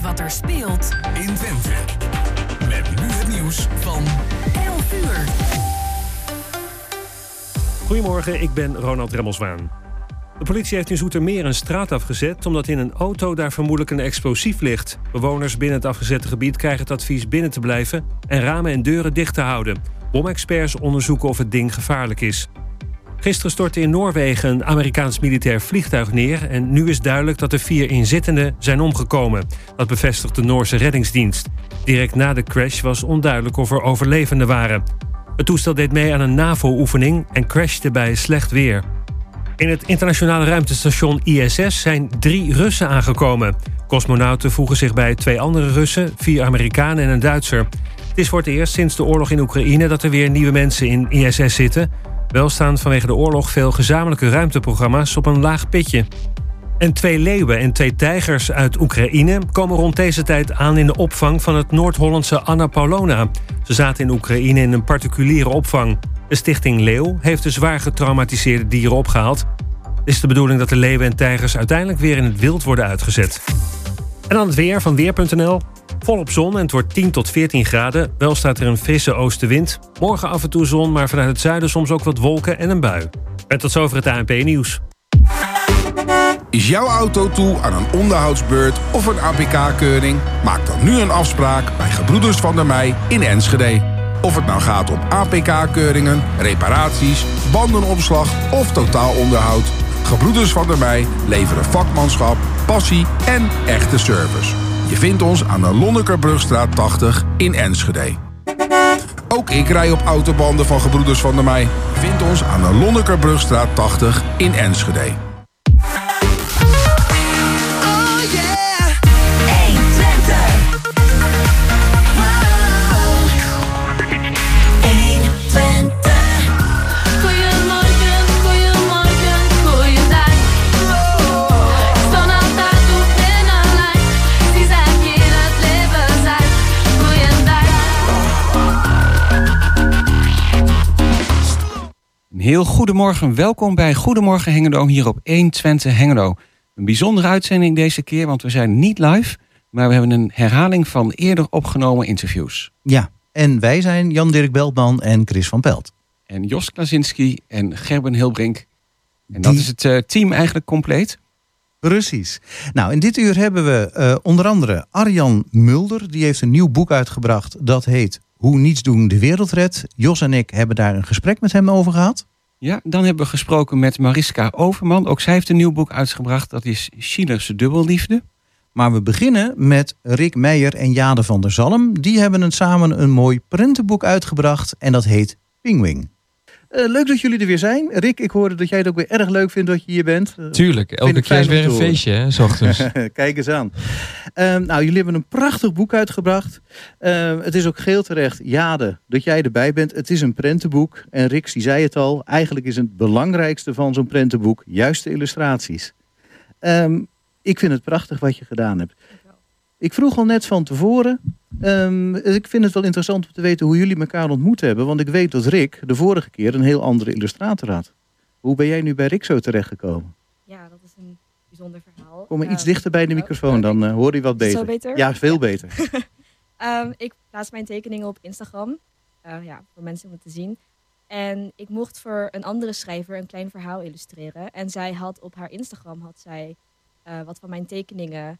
weet wat er speelt in Twente. Met nu het nieuws van 11 uur. Goedemorgen, ik ben Ronald Remmelswaan. De politie heeft in Zoetermeer een straat afgezet... omdat in een auto daar vermoedelijk een explosief ligt. Bewoners binnen het afgezette gebied krijgen het advies binnen te blijven... en ramen en deuren dicht te houden. Bomexperts onderzoeken of het ding gevaarlijk is. Gisteren stortte in Noorwegen een Amerikaans militair vliegtuig neer... en nu is duidelijk dat de vier inzittenden zijn omgekomen. Dat bevestigt de Noorse reddingsdienst. Direct na de crash was onduidelijk of er overlevenden waren. Het toestel deed mee aan een NAVO-oefening en crashte bij slecht weer. In het internationale ruimtestation ISS zijn drie Russen aangekomen. Cosmonauten voegen zich bij twee andere Russen, vier Amerikanen en een Duitser. Het is voor het eerst sinds de oorlog in Oekraïne dat er weer nieuwe mensen in ISS zitten. Wel staan vanwege de oorlog veel gezamenlijke ruimteprogramma's op een laag pitje. En twee leeuwen en twee tijgers uit Oekraïne komen rond deze tijd aan in de opvang van het Noord-Hollandse Anna Paulona. Ze zaten in Oekraïne in een particuliere opvang. De stichting Leeuw heeft de zwaar getraumatiseerde dieren opgehaald. Het is de bedoeling dat de leeuwen en tijgers uiteindelijk weer in het wild worden uitgezet. En dan het weer van Weer.nl. Volop zon en het wordt 10 tot 14 graden. Wel staat er een frisse oostenwind. Morgen af en toe zon, maar vanuit het zuiden soms ook wat wolken en een bui. En tot zover het ANP-nieuws. Is jouw auto toe aan een onderhoudsbeurt of een APK-keuring? Maak dan nu een afspraak bij Gebroeders van der Mei in Enschede. Of het nou gaat om APK-keuringen, reparaties, bandenopslag of totaalonderhoud. Gebroeders van der Mei leveren vakmanschap, passie en echte service. Je vindt ons aan de Lonnekerbrugstraat 80 in Enschede. Ook ik rij op autobanden van Gebroeders van der Mei. Vind ons aan de Lonnekerbrugstraat 80 in Enschede. Een heel goedemorgen, welkom bij Goedemorgen Hengelo hier op 120 Hengelo. Een bijzondere uitzending deze keer, want we zijn niet live, maar we hebben een herhaling van eerder opgenomen interviews. Ja, en wij zijn Jan-Dirk Beltman en Chris van Pelt. En Jos Klasinski en Gerben Hilbrink. En dat Die- is het eh, team eigenlijk compleet. Precies. Nou, in dit uur hebben we eh, onder andere Arjan Mulder. Die heeft een nieuw boek uitgebracht. Dat heet Hoe niets doen de wereld redt. Jos en ik hebben daar een gesprek met hem over gehad. Ja, dan hebben we gesproken met Mariska Overman. Ook zij heeft een nieuw boek uitgebracht, dat is Schiller's Dubbelliefde. Maar we beginnen met Rick Meijer en Jade van der Zalm. Die hebben een, samen een mooi prentenboek uitgebracht. En dat heet Pingwing. Eh, leuk dat jullie er weer zijn. Rick, ik hoorde dat jij het ook weer erg leuk vindt dat je hier bent. Eh, Tuurlijk, elke keer is weer een feestje, hè, s ochtends. Kijk eens aan. Ehm, nou, jullie hebben een prachtig boek uitgebracht. Ehm, het is ook geheel terecht, Jade, dat jij erbij bent. Het is een prentenboek. En Rick, die zei het al, eigenlijk is het belangrijkste van zo'n prentenboek juist de illustraties. Ehm, ik vind het prachtig wat je gedaan hebt. Ik vroeg al net van tevoren. ehm, ik vind het wel interessant om te weten hoe jullie elkaar ontmoet hebben. Want ik weet dat Rick de vorige keer een heel andere illustrator had. Hoe ben jij nu bij Rick zo terechtgekomen? Ja, dat is een bijzonder verhaal. Kom maar iets Ehm, dichter bij de oh, microfoon, dan eh, hoor je wat beter. zo beter? Ja, veel beter. Ehm, ik plaats mijn tekeningen op Instagram. Eh, ja, voor mensen om het te zien. En ik mocht voor een andere schrijver een klein verhaal illustreren. En zij had op haar Instagram had zij, eh, wat van mijn tekeningen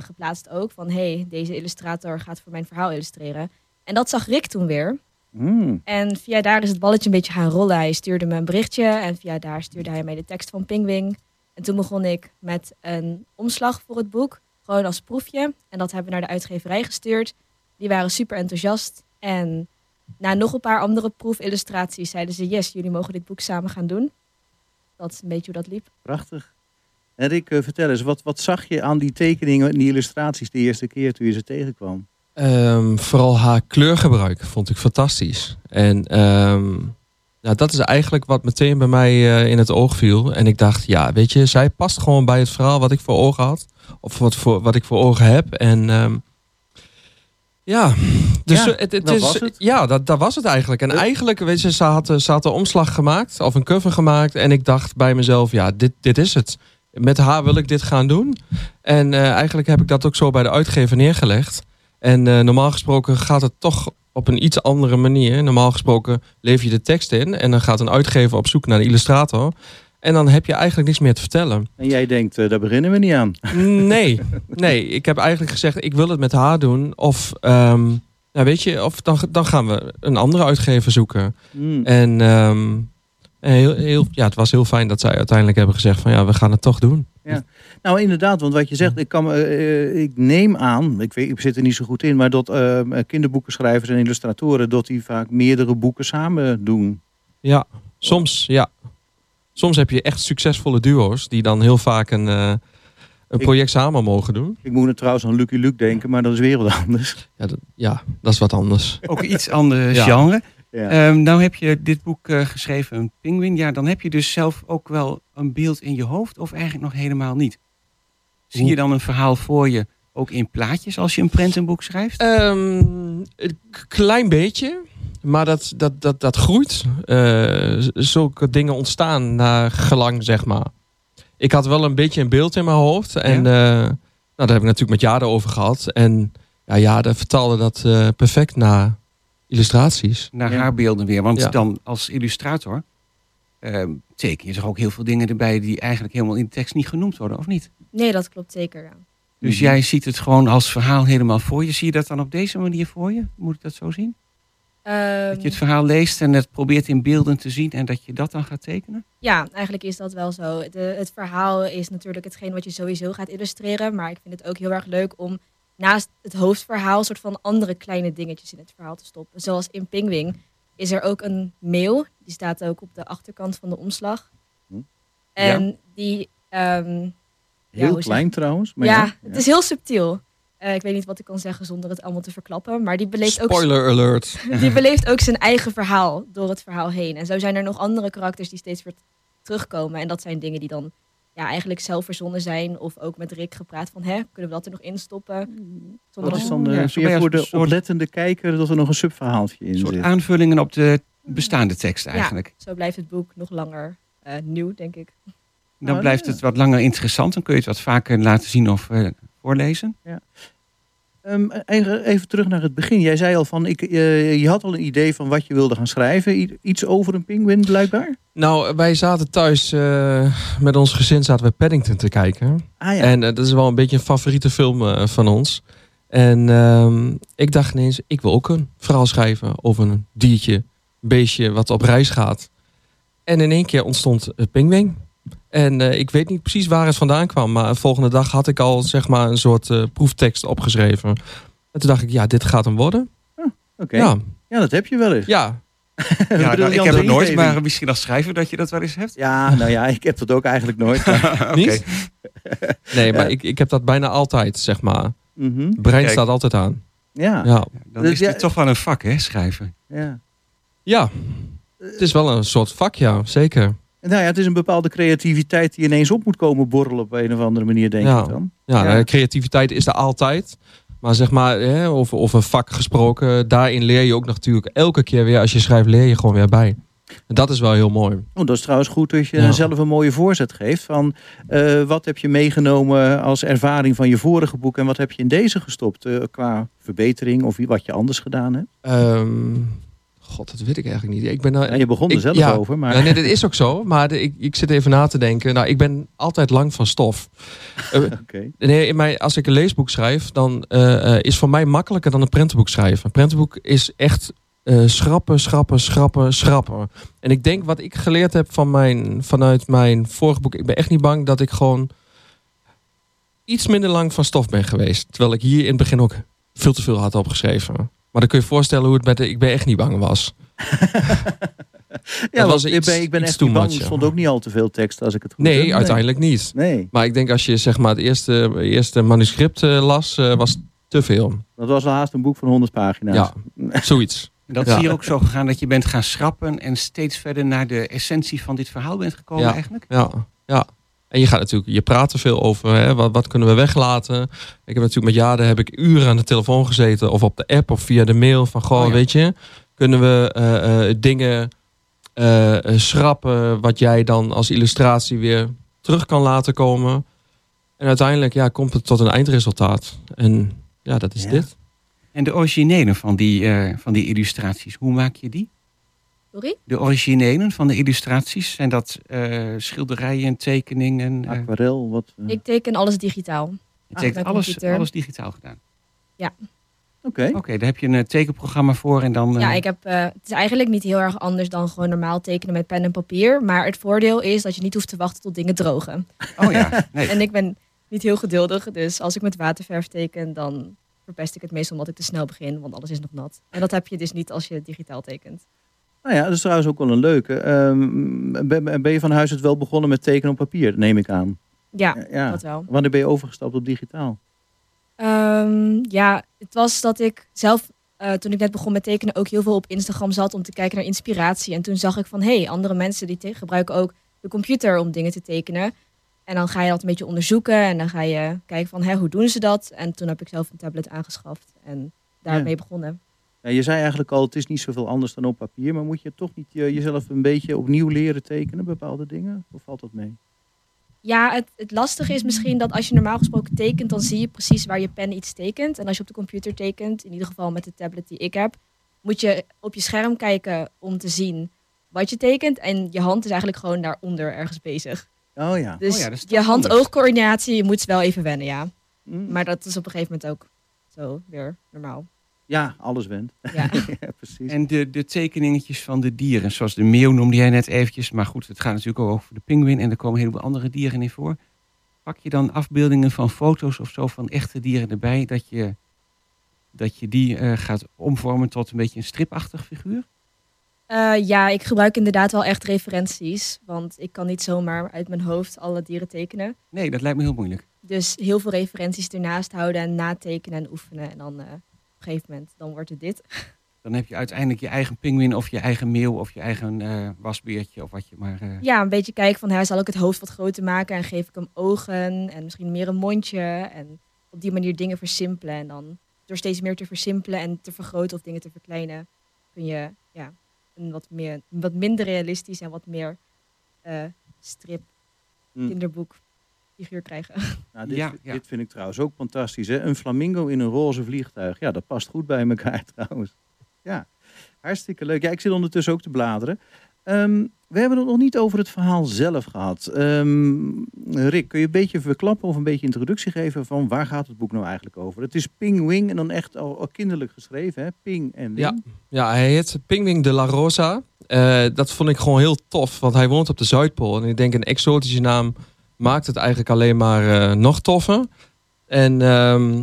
geplaatst ook. Van hey, deze illustrator gaat voor mijn verhaal illustreren. En dat zag Rick toen weer. Hmm. En via daar is het balletje een beetje gaan rollen. Hij stuurde me een berichtje en via daar stuurde hij mij de tekst van Pingwing. En toen begon ik met een omslag voor het boek, gewoon als proefje. En dat hebben we naar de uitgeverij gestuurd. Die waren super enthousiast. En na nog een paar andere proefillustraties zeiden ze: Yes, jullie mogen dit boek samen gaan doen. Dat is een beetje hoe dat liep. Prachtig. En Rick, eh, vertel eens, wat, wat zag je aan die tekeningen en die illustraties de eerste keer toen je ze tegenkwam? Ehm, vooral haar kleurgebruik vond ik fantastisch. En ehm, nou, dat is eigenlijk wat meteen bij mij eh, in het oog viel. En ik dacht, ja, weet je, zij past gewoon bij het verhaal wat ik voor ogen had. Of wat, voor, wat ik voor ogen heb. En ehm, ja, dus Ja, eh, het, het dat is, was het. Ja, dat, dat was het eigenlijk. En eigenlijk, weet je, ze had, ze had een omslag gemaakt, of een cover gemaakt. En ik dacht bij mezelf, ja, dit, dit is het. Met haar wil ik dit gaan doen. En eh, eigenlijk heb ik dat ook zo bij de uitgever neergelegd. En eh, normaal gesproken gaat het toch op een iets andere manier. Normaal gesproken lever je de tekst in en dan gaat een uitgever op zoek naar een illustrator. En dan heb je eigenlijk niks meer te vertellen. En jij denkt, eh, daar beginnen we niet aan. Nee, nee. Ik heb eigenlijk gezegd, ik wil het met haar doen. Of, ehm, nou weet je, of dan, dan gaan we een andere uitgever zoeken. Hmm. En ehm, heel, heel, ja, het was heel fijn dat zij uiteindelijk hebben gezegd van ja, we gaan het toch doen. Nou, inderdaad, want wat je zegt, ik, kan, eh, ik neem aan, ik, weet, ik zit er niet zo goed in, maar dat eh, kinderboekenschrijvers en illustratoren, dat die vaak meerdere boeken samen doen. Ja, soms ja. Soms heb je echt succesvolle duo's die dan heel vaak een, eh, een Ik- project samen mogen doen. Ik moet er trouwens aan Lucky Luke denken, maar dat is weer wat anders. Ja, dat, ja, dat is wat anders. Ook iets ander Ja. genre. Ja. Ehm, nou heb je dit boek eh, geschreven, een pinguïn. Ja, dan heb je dus zelf ook wel een beeld in je hoofd of eigenlijk nog helemaal niet. Zie je dan een verhaal voor je, ook in plaatjes als je een prentenboek schrijft? Ehm, een k- klein beetje. Maar dat, dat, dat, dat groeit. Eh, zulke dingen ontstaan naar gelang, zeg maar. Ik had wel een beetje een beeld in mijn hoofd. En eh, nou, daar heb ik natuurlijk met Jade over gehad. En ja, Jade vertaalde dat eh, perfect naar illustraties. Naar Ja. haar beelden weer. Want Ja. dan als illustrator ehm, teken je toch ook heel veel dingen erbij die eigenlijk helemaal in de tekst niet genoemd worden, of niet? Nee, dat klopt zeker. Ja. Dus Mhm. jij ziet het gewoon als verhaal helemaal voor je. Zie je dat dan op deze manier voor je? Moet ik dat zo zien? Ehm, Dat je het verhaal leest en het probeert in beelden te zien en dat je dat dan gaat tekenen? Ja, eigenlijk is dat wel zo. De, het verhaal is natuurlijk hetgeen wat je sowieso gaat illustreren. Maar ik vind het ook heel erg leuk om naast het hoofdverhaal... soort van andere kleine dingetjes in het verhaal te stoppen. Zoals in Pingwing is er ook een mail. Die staat ook op de achterkant van de omslag. Hm. En die... ehm, Heel klein trouwens. Maar ja, ja, het is heel subtiel. Eh, ik weet niet wat ik kan zeggen zonder het allemaal te verklappen. Maar die beleeft, ook, Spoiler alert. die beleeft ook zijn eigen verhaal door het verhaal heen. En zo zijn er nog andere karakters die steeds weer terugkomen. En dat zijn dingen die dan ja, eigenlijk zelf verzonnen zijn. Of ook met Rick gepraat van, hè, kunnen we dat er nog in stoppen? Zonder Dat is dan ja, eh, weer voor de oplettende kijker dat er nog een subverhaaltje in Een soort zit. aanvullingen op de bestaande tekst eigenlijk. zo blijft het boek nog langer eh, nieuw, denk ik. Dan Oh, blijft ja. het wat langer interessant. Dan kun je het wat vaker laten zien of eh, voorlezen. Ehm, even, even terug naar het begin. Jij zei al van, ik, eh, je had al een idee van wat je wilde gaan schrijven. I- iets over een pinguïn blijkbaar? Nou, wij zaten thuis eh, met ons gezin zaten we Paddington te kijken. Ah ja. En eh, dat is wel een beetje een favoriete film van ons. En ehm, ik dacht ineens, ik wil ook een verhaal schrijven over een diertje, beestje wat op reis gaat. En in één keer ontstond het pingwing. En eh, ik weet niet precies waar het vandaan kwam, maar de volgende dag had ik al zeg maar een soort eh, proeftekst opgeschreven. En toen dacht ik, ja, dit gaat hem worden. Oké. Ja, Ja, dat heb je wel eens. ja, Ja, nou, ik heb het nooit, maar misschien als schrijver dat je dat wel eens hebt. Ja, nou ja, ik heb dat ook eigenlijk nooit. maar- niet? Nee, maar ik, ik heb dat bijna altijd, zeg maar. Mhm. Brein Kijk. staat altijd aan. Ja, Ja. Dan Dus is ja- het toch wel een vak, hè, schrijven. ja. ja, het is wel een soort vak, ja, zeker. Nou ja, het is een bepaalde creativiteit die ineens op moet komen borrelen op een of andere manier, denk Ja. ik dan. Ja, Ja. eh, creativiteit is er altijd. Maar zeg maar, hè, over, over vak gesproken, daarin leer je ook natuurlijk elke keer weer, als je schrijft, leer je gewoon weer bij. En dat is wel heel mooi. Oh, dat is trouwens goed dat je Ja. zelf een mooie voorzet geeft. Van eh, wat heb je meegenomen als ervaring van je vorige boek en wat heb je in deze gestopt eh, qua verbetering of wat je anders gedaan hebt? Ehm, God, dat weet ik eigenlijk niet. Ik ben nou, Ja, je begon er ik- zelf ja. over, maar Ja, nee, dat is ook zo. Maar de- ik, ik zit even na te denken. Nou, ik ben altijd lang van stof. Eh. Nee, in mijn, als ik een leesboek schrijf, dan eh, is voor mij makkelijker dan een prentenboek schrijven. Een prentenboek is echt schrappen, schrappen, schrappen, schrappen. En ik denk wat ik geleerd heb van mijn, vanuit mijn vorige boek, ik ben echt niet bang dat ik gewoon iets minder lang van stof ben geweest. Terwijl ik hier in het begin ook veel te veel had opgeschreven. Maar dan kun je je voorstellen hoe het met de ik ben echt niet bang was. Ja, was ik iets- ben, ik ben echt niet bang. Er ja. stond ook niet al te veel tekst als ik het goed heb. Nee, uiteindelijk niet. Nee, Maar ik denk als je zeg maar het eerste, eerste manuscript eh, las, eh, was te veel. dat was al haast een boek van 100 pagina's. Ja, zoiets. En dat Ja. is hier ook zo gegaan dat je bent gaan schrappen en steeds verder naar de essentie van dit verhaal bent gekomen Ja. eigenlijk. Ja, ja. En je gaat natuurlijk, je praat er veel over. Hè? Wat, wat kunnen we weglaten? Ik heb natuurlijk met Jade heb ik uren aan de telefoon gezeten. Of op de app of via de mail. Van goh, Oh ja. weet je, kunnen we eh, eh, dingen eh, schrappen wat jij dan als illustratie weer terug kan laten komen. En uiteindelijk ja, komt het tot een eindresultaat. En ja, dat is Ja. dit. En de originele van die, van die illustraties, hoe maak je die? Sorry? De originele van de illustraties, zijn dat eh, schilderijen, tekeningen? eh, Aquarel, wat... eh, Ik teken alles digitaal. je tekent alles, alles digitaal gedaan. Oké. Oké, daar heb je een tekenprogramma voor en dan... Ja, ik heb, eh, het is eigenlijk niet heel erg anders dan gewoon normaal tekenen met pen en papier. Maar het voordeel is dat je niet hoeft te wachten tot dingen drogen. Oh ja, nee. En ik ben niet heel geduldig, dus als ik met waterverf teken, dan verpest ik het meestal omdat ik te snel begin, want alles is nog nat. En dat heb je dus niet als je digitaal tekent. Nou ja, dat is trouwens ook wel een leuke. Ehm, ben, ben je van huis het wel begonnen met tekenen op papier, neem ik aan? Ja, ja. dat wel. Wanneer ben je overgestapt op digitaal? Ehm, ja, het was dat ik zelf, eh, toen ik net begon met tekenen, ook heel veel op Instagram zat om te kijken naar inspiratie. En toen zag ik van, hé, hey, andere mensen die gebruiken ook de computer om dingen te tekenen. En dan ga je dat een beetje onderzoeken en dan ga je kijken van, hé, hoe doen ze dat? En toen heb ik zelf een tablet aangeschaft en daarmee begonnen. Ja, je zei eigenlijk al, het is niet zoveel anders dan op papier. Maar moet je toch niet eh, jezelf een beetje opnieuw leren tekenen, bepaalde dingen? Of valt dat mee? Ja, het, het lastige is misschien dat als je normaal gesproken tekent, dan zie je precies waar je pen iets tekent. En als je op de computer tekent, in ieder geval met de tablet die ik heb, moet je op je scherm kijken om te zien wat je tekent. En je hand is eigenlijk gewoon daaronder ergens bezig. Oh ja. Dus Oh ja, je hand-oogcoördinatie, je moet wel even wennen, ja. Mm. Maar dat is op een gegeven moment ook zo weer normaal. Ja, alles went. Ja. ja, precies. En de, de tekeningetjes van de dieren, zoals de meeuw noemde jij net eventjes. Maar goed, het gaat natuurlijk ook over de pinguïn en er komen een heleboel andere dieren in voor. Pak je dan afbeeldingen van foto's of zo van echte dieren erbij, dat je, dat je die eh, gaat omvormen tot een beetje een stripachtig figuur? Eh, ja, ik gebruik inderdaad wel echt referenties. Want ik kan niet zomaar uit mijn hoofd alle dieren tekenen. Nee, dat lijkt me heel moeilijk. Dus heel veel referenties ernaast houden en natekenen en oefenen. En dan eh, gegeven moment, dan wordt het dit. Dan heb je uiteindelijk je eigen pinguïn of je eigen meeuw of je eigen eh, wasbeertje of wat je maar... eh, Ja, een beetje kijken van, hè, zal ik het hoofd wat groter maken en geef ik hem ogen en misschien meer een mondje. En op die manier dingen versimpelen. En dan door steeds meer te versimpelen en te vergroten of dingen te verkleinen, kun je ja, een wat, meer, een wat minder realistisch en wat meer eh, strip, Hm. kinderboek figuur krijgen. Nou, dit, Ja, ja. dit vind ik trouwens ook fantastisch. Hè? Een flamingo in een roze vliegtuig. Ja, dat past goed bij elkaar trouwens. Ja, hartstikke leuk. Ja, ik zit ondertussen ook te bladeren. Ehm, we hebben het nog niet over het verhaal zelf gehad. Ehm, Rick, kun je een beetje verklappen of een beetje introductie geven van waar gaat het boek nou eigenlijk over? Het is Ping Wing en dan echt al, al kinderlijk geschreven, hè? Ping en Wing. Ja. Ja, hij heet Pingwing de la Rosa. Eh, dat vond ik gewoon heel tof, want hij woont op de Zuidpool. En ik denk een exotische naam maakt het eigenlijk alleen maar eh, nog toffer. En ehm,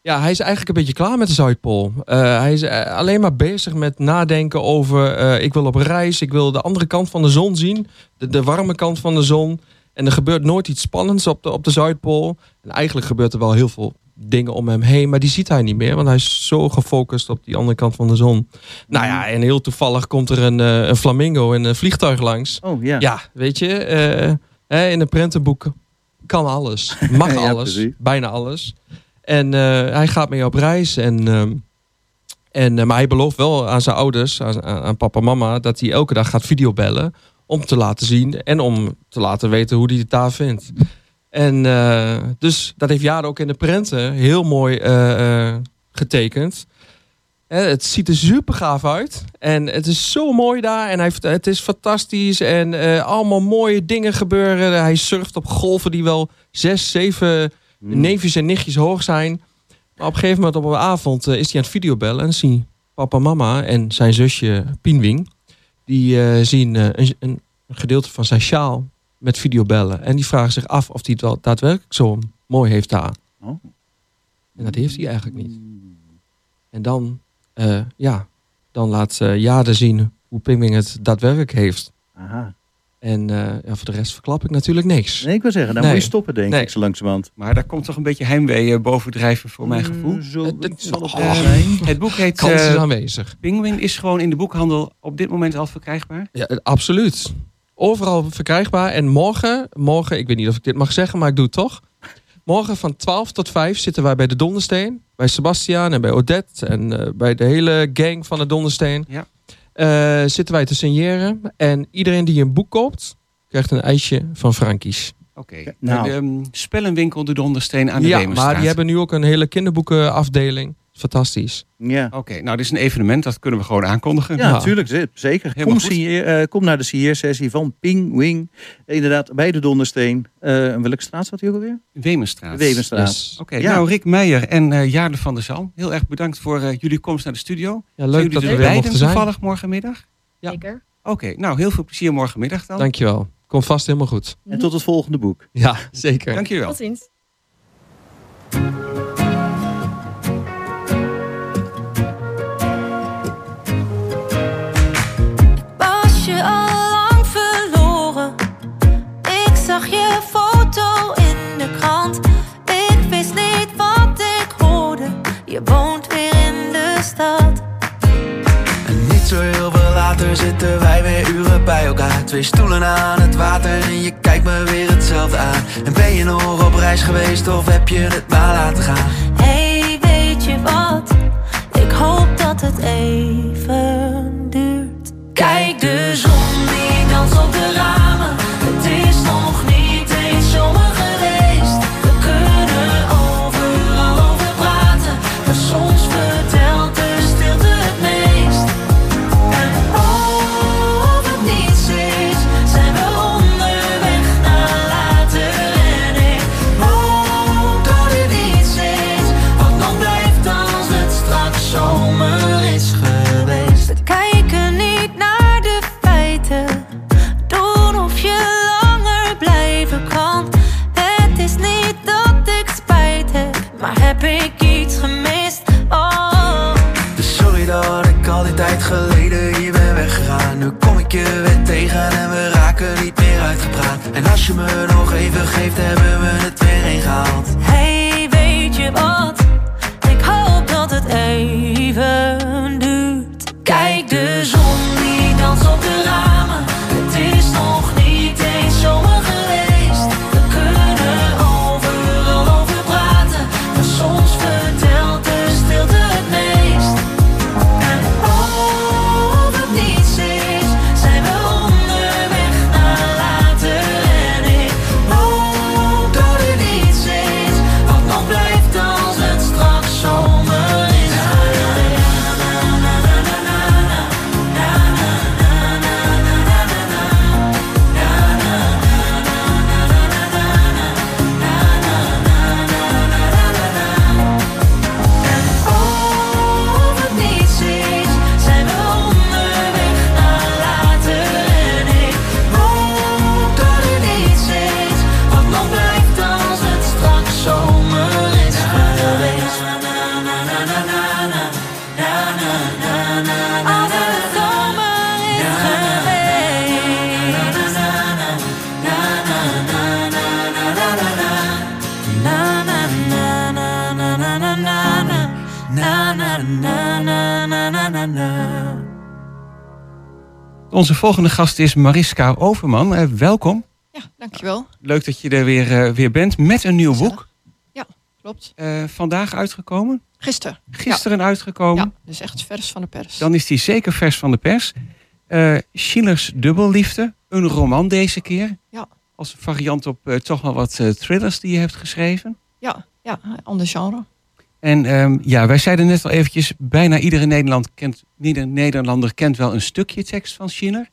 ja, hij is eigenlijk een beetje klaar met de Zuidpool. Eh, hij is eh, alleen maar bezig met nadenken over... ik wil op reis, ik wil de andere kant van de zon zien. De, de warme kant van de zon. En er gebeurt nooit iets spannends op de, op de Zuidpool. En eigenlijk gebeurt er wel heel veel dingen om hem heen. Maar die ziet hij niet meer, want hij is zo gefocust op die andere kant van de zon. Nou ja, en heel toevallig komt er een, een flamingo in een vliegtuig langs. Oh ja. Ja, weet je, in een prentenboek kan alles. Mag alles, bijna alles. En eh, hij gaat mee op reis. En, ehm, en, eh, maar hij belooft wel aan zijn ouders, aan, aan papa en mama, dat hij elke dag gaat videobellen. Om te laten zien en om te laten weten hoe hij het daar vindt. En eh, dus dat heeft Jade ook in de prenten heel mooi getekend. Het ziet er super gaaf uit. En het is zo mooi daar. En hij, het is fantastisch. En eh, allemaal mooie dingen gebeuren. Hij surft op golven die wel zes, zeven Mm. neefjes en nichtjes hoog zijn. Maar op een gegeven moment op een avond eh, is hij aan het videobellen. En zien papa, mama en zijn zusje Pinwing. Die eh, zien een, een gedeelte van zijn sjaal met videobellen. En die vragen zich af of hij het wel daadwerkelijk zo mooi heeft daar. Oh. En dat heeft hij eigenlijk niet. En dan, eh, ja, dan laat eh, Jade zien hoe Pingwing het daadwerkelijk heeft. Aha. En eh, ja, voor de rest verklap ik natuurlijk niks. Nee, ik wil zeggen, dan Nee. moet je stoppen, denk Nee. ik, zo langzamerhand. Maar daar komt toch een beetje heimwee eh, bovendrijven voor mijn gevoel. Mm, Zo Het- het- iets zal het oh. zijn. Het boek heet Kans is eh, aanwezig. Penguin is gewoon in de boekhandel op dit moment al verkrijgbaar. Ja, eh, absoluut. Overal verkrijgbaar. En morgen, morgen, ik weet niet of ik dit mag zeggen, maar ik doe het toch. Morgen van 12 tot 5 zitten wij bij de Dondersteen. Bij Sebastiaan en bij Odette en eh, bij de hele gang van de Dondersteen. Ja. Eh, zitten wij te signeren. En iedereen die een boek koopt, krijgt een ijsje van Frankies. Oké. Nou. De ehm, spellenwinkel De Dondersteen aan de ja, maar die hebben nu ook een hele kinderboekenafdeling. Fantastisch. Ja. Oké, nou dit is een evenement, dat kunnen we gewoon aankondigen. Ja, Ja. natuurlijk. ze- Zeker. Helemaal Kom, zie- eh, kom naar de CIR-sessie van Ping Wing. Inderdaad, bij de Dondersteen. Eh, en welke straat zat ook alweer? Wevenstraat. Dus, Oké, Ja. nou Rick Meijer en eh Jaarle van der Zalm, heel erg bedankt voor eh, jullie komst naar de studio. ja, Zijn leuk jullie dat we er weer beiden mochten zijn. toevallig morgenmiddag? Ja. Zeker. Oké, nou heel veel plezier morgenmiddag dan. Dankjewel. Komt vast helemaal goed. En tot het volgende boek. Ja, zeker. Dankjewel. Tot ziens. Zitten wij weer uren bij elkaar. Twee stoelen aan het water en je kijkt me weer hetzelfde aan. En ben je nog op reis geweest of heb je het maar laten gaan? Hey, weet je wat? Ik hoop dat het even duurt. Kijk de ik je weer tegen en we raken niet meer uitgepraat. En als je me nog even geeft, hebben we het weer ingehaald. Hey, weet je wat? Ik hoop dat het even Onze volgende gast is Mariska Overman. Eh, welkom. Ja, dankjewel. Leuk dat je er weer, eh, weer bent met een nieuw Gezellig. boek. Klopt. Eh, vandaag uitgekomen. Gisteren. Gisteren uitgekomen. Ja, dus echt vers van de pers. Dan is die zeker vers van de pers. Schillers Dubbelliefde. Een roman deze keer. Ja. Als variant op toch wel wat thrillers die je hebt geschreven. Ja, ja, ander genre. En ehm, ja, wij zeiden net al eventjes, bijna iedere Nederland kent, ieder Nederlander kent wel een stukje tekst van Schiller.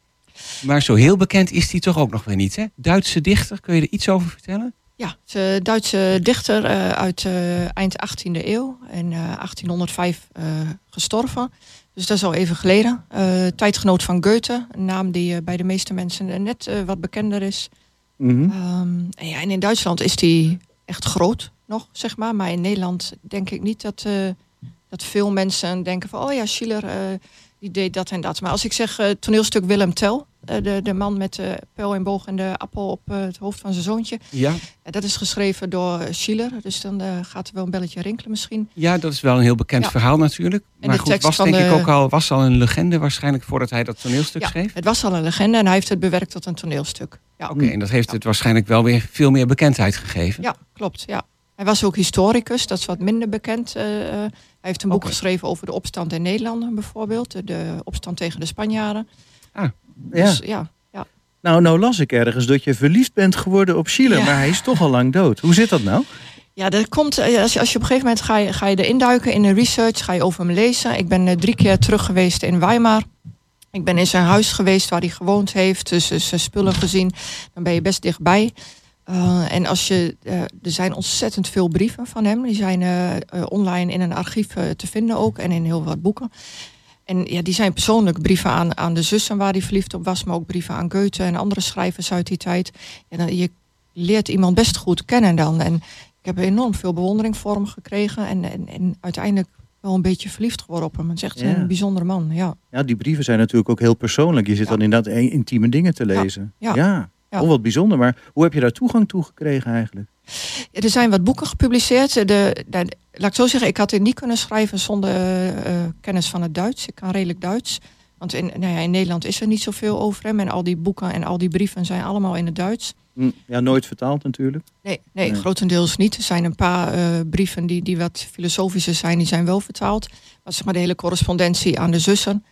Maar zo heel bekend is die toch ook nog weer niet, hè? Duitse dichter, kun je er iets over vertellen? Ja, is een Duitse dichter eh, uit eh, eind 18e eeuw. En eh, 1805 eh, gestorven. Dus dat is al even geleden. Eh, tijdgenoot van Goethe. Een naam die eh, bij de meeste mensen eh, net eh, wat bekender is. Mhm. Ehm, en, ja, en in Duitsland is die echt groot nog, zeg maar. Maar in Nederland denk ik niet dat, eh, dat veel mensen denken van... oh ja, Schiller, eh, die deed dat en dat. Maar als ik zeg eh, toneelstuk Willem Tell... eh, de, de man met de pijl en boog en de appel op het hoofd van zijn zoontje... Ja. Dat is geschreven door Schiller. Dus dan gaat er wel een belletje rinkelen misschien. Ja, dat is wel een heel bekend Ja. verhaal natuurlijk. En maar de goed, tekst was van denk ik ook al, was al een legende waarschijnlijk voordat hij dat toneelstuk Ja, schreef. het was al een legende en hij heeft het bewerkt tot een toneelstuk. Ja, Oké, en dat heeft het waarschijnlijk wel weer veel meer bekendheid gegeven. ja klopt. Ja. Hij was ook historicus, dat is wat minder bekend. eh, eh. hij heeft een boek geschreven over de opstand in Nederland bijvoorbeeld. De, de opstand tegen de Spanjaarden. Ja. Dus, ja, ja. Nou, nou las ik ergens dat je verliefd bent geworden op Schiller, Ja. maar hij is toch al lang dood. Hoe zit dat nou? Ja, dat komt, eh, als je, als je op een gegeven moment ga je, ga je erin duiken in de research, ga je over hem lezen. Ik ben eh, drie keer terug geweest in Weimar. Ik ben in zijn huis geweest waar hij gewoond heeft, dus eh, zijn spullen gezien. Dan ben je best dichtbij. Eh, en als je, eh, er zijn ontzettend veel brieven van hem. Die zijn eh, online in een archief te vinden ook en in heel wat boeken. En ja, die zijn persoonlijk brieven aan, aan de zussen waar hij verliefd op was, maar ook brieven aan Goethe en andere schrijvers uit die tijd. En dan, je leert iemand best goed kennen dan. En ik heb enorm veel bewondering voor hem gekregen en, en, en uiteindelijk wel een beetje verliefd geworden op hem. Het is echt Ja. een bijzondere man, ja. Ja, die brieven zijn natuurlijk ook heel persoonlijk. Je zit dan inderdaad in- intieme dingen te lezen. ja, ja. Ja. Oh, wat bijzonder. Maar hoe heb je daar toegang toe gekregen eigenlijk? Ja, Er zijn wat boeken gepubliceerd. De, de, laat ik zo zeggen, ik had dit niet kunnen schrijven zonder eh, eh, kennis van het Duits. Ik kan redelijk Duits. Want in, nou ja, in Nederland is er niet zoveel over hem. En al die boeken en al die brieven zijn allemaal in het Duits. Hm, Ja, nooit vertaald natuurlijk. Nee, nee, Nee. grotendeels niet. Er zijn een paar eh, brieven die, die wat filosofischer zijn, die zijn wel vertaald. Maar zeg maar de hele correspondentie aan de zussen,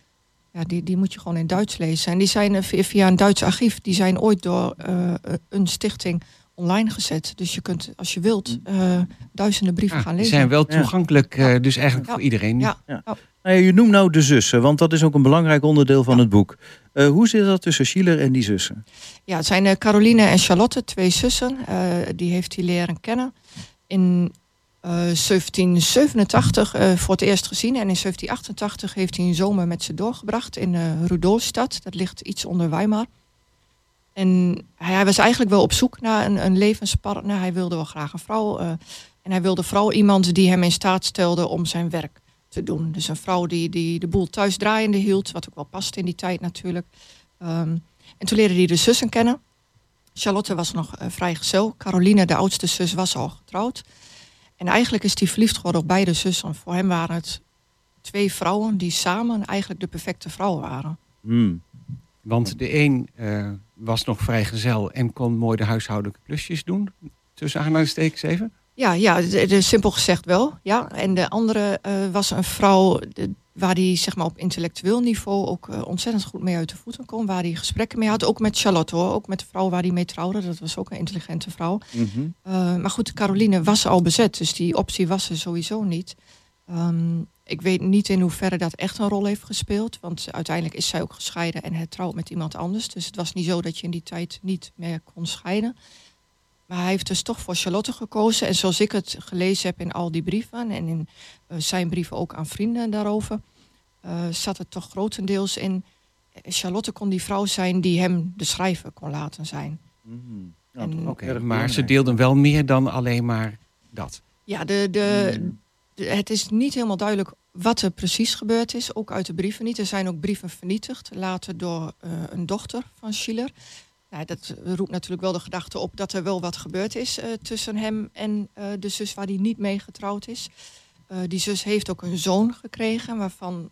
ja, die, die moet je gewoon in Duits lezen. En die zijn eh, via, een Duits archief, die zijn ooit door eh, een stichting online gezet. Dus je kunt, als je wilt, eh, duizenden brieven gaan Die lezen. zijn wel Ja. toegankelijk, eh, dus eigenlijk Ja. voor iedereen. Ja. Nou ja, je noemt nou de zussen, want dat is ook een belangrijk onderdeel van het boek. Eh, hoe zit dat tussen Schiller en die zussen? Ja, het zijn eh, Caroline en Charlotte, twee zussen. Eh, die heeft hij leren kennen. In eh, 1787 eh, voor het eerst gezien. En in 1788 heeft hij een zomer met ze doorgebracht in eh Rudolstadt. Dat ligt iets onder Weimar. En hij, hij was eigenlijk wel op zoek naar een, een levenspartner. Hij wilde wel graag een vrouw. eh, en hij wilde vooral iemand die hem in staat stelde om zijn werk te doen. Dus een vrouw die, die de boel thuis draaiende hield. Wat ook wel past in die tijd natuurlijk. Ehm, en toen leerde hij de zussen kennen. Charlotte was nog eh, vrijgezel. Caroline, de oudste zus, was al getrouwd. En eigenlijk is hij verliefd geworden op beide zussen. Voor hem waren het twee vrouwen die samen eigenlijk de perfecte vrouw waren. Hmm. Want de een eh, was nog vrijgezel en kon mooi de huishoudelijke klusjes doen. Tussen aanhalingstekens even. Ja, ja de, de- simpel gezegd wel. Ja. En de andere eh, was een vrouw de- waar hij zeg maar, op intellectueel niveau ook eh, ontzettend goed mee uit de voeten kon. Waar hij gesprekken mee had. Ook met Charlotte hoor. Ook met de vrouw waar hij mee trouwde. Dat was ook een intelligente vrouw. Mhm. Uh, maar goed, Caroline was al bezet, dus die optie was er sowieso niet. Ehm, ik weet niet in hoeverre dat echt een rol heeft gespeeld, want uiteindelijk is zij ook gescheiden en hertrouwd met iemand anders. Dus het was niet zo dat je in die tijd niet meer kon scheiden. Maar hij heeft dus toch voor Charlotte gekozen. En zoals ik het gelezen heb in al die brieven en in eh, zijn brieven ook aan vrienden daarover, eh, zat het toch grotendeels in. eh, Charlotte kon die vrouw zijn die hem de schrijver kon laten zijn. Ja, En- toch Oké, erg maar ze deelden wel meer dan alleen maar dat. Ja, de, de, Hmm. de- het is niet helemaal duidelijk wat er precies gebeurd is. Ook uit de brieven niet. Er zijn ook brieven vernietigd, later door eh, een dochter van Schiller. Nou, dat roept natuurlijk wel de gedachte op dat er wel wat gebeurd is eh, tussen hem en eh, de zus waar hij niet mee getrouwd is. Eh, die zus heeft ook een zoon gekregen, waarvan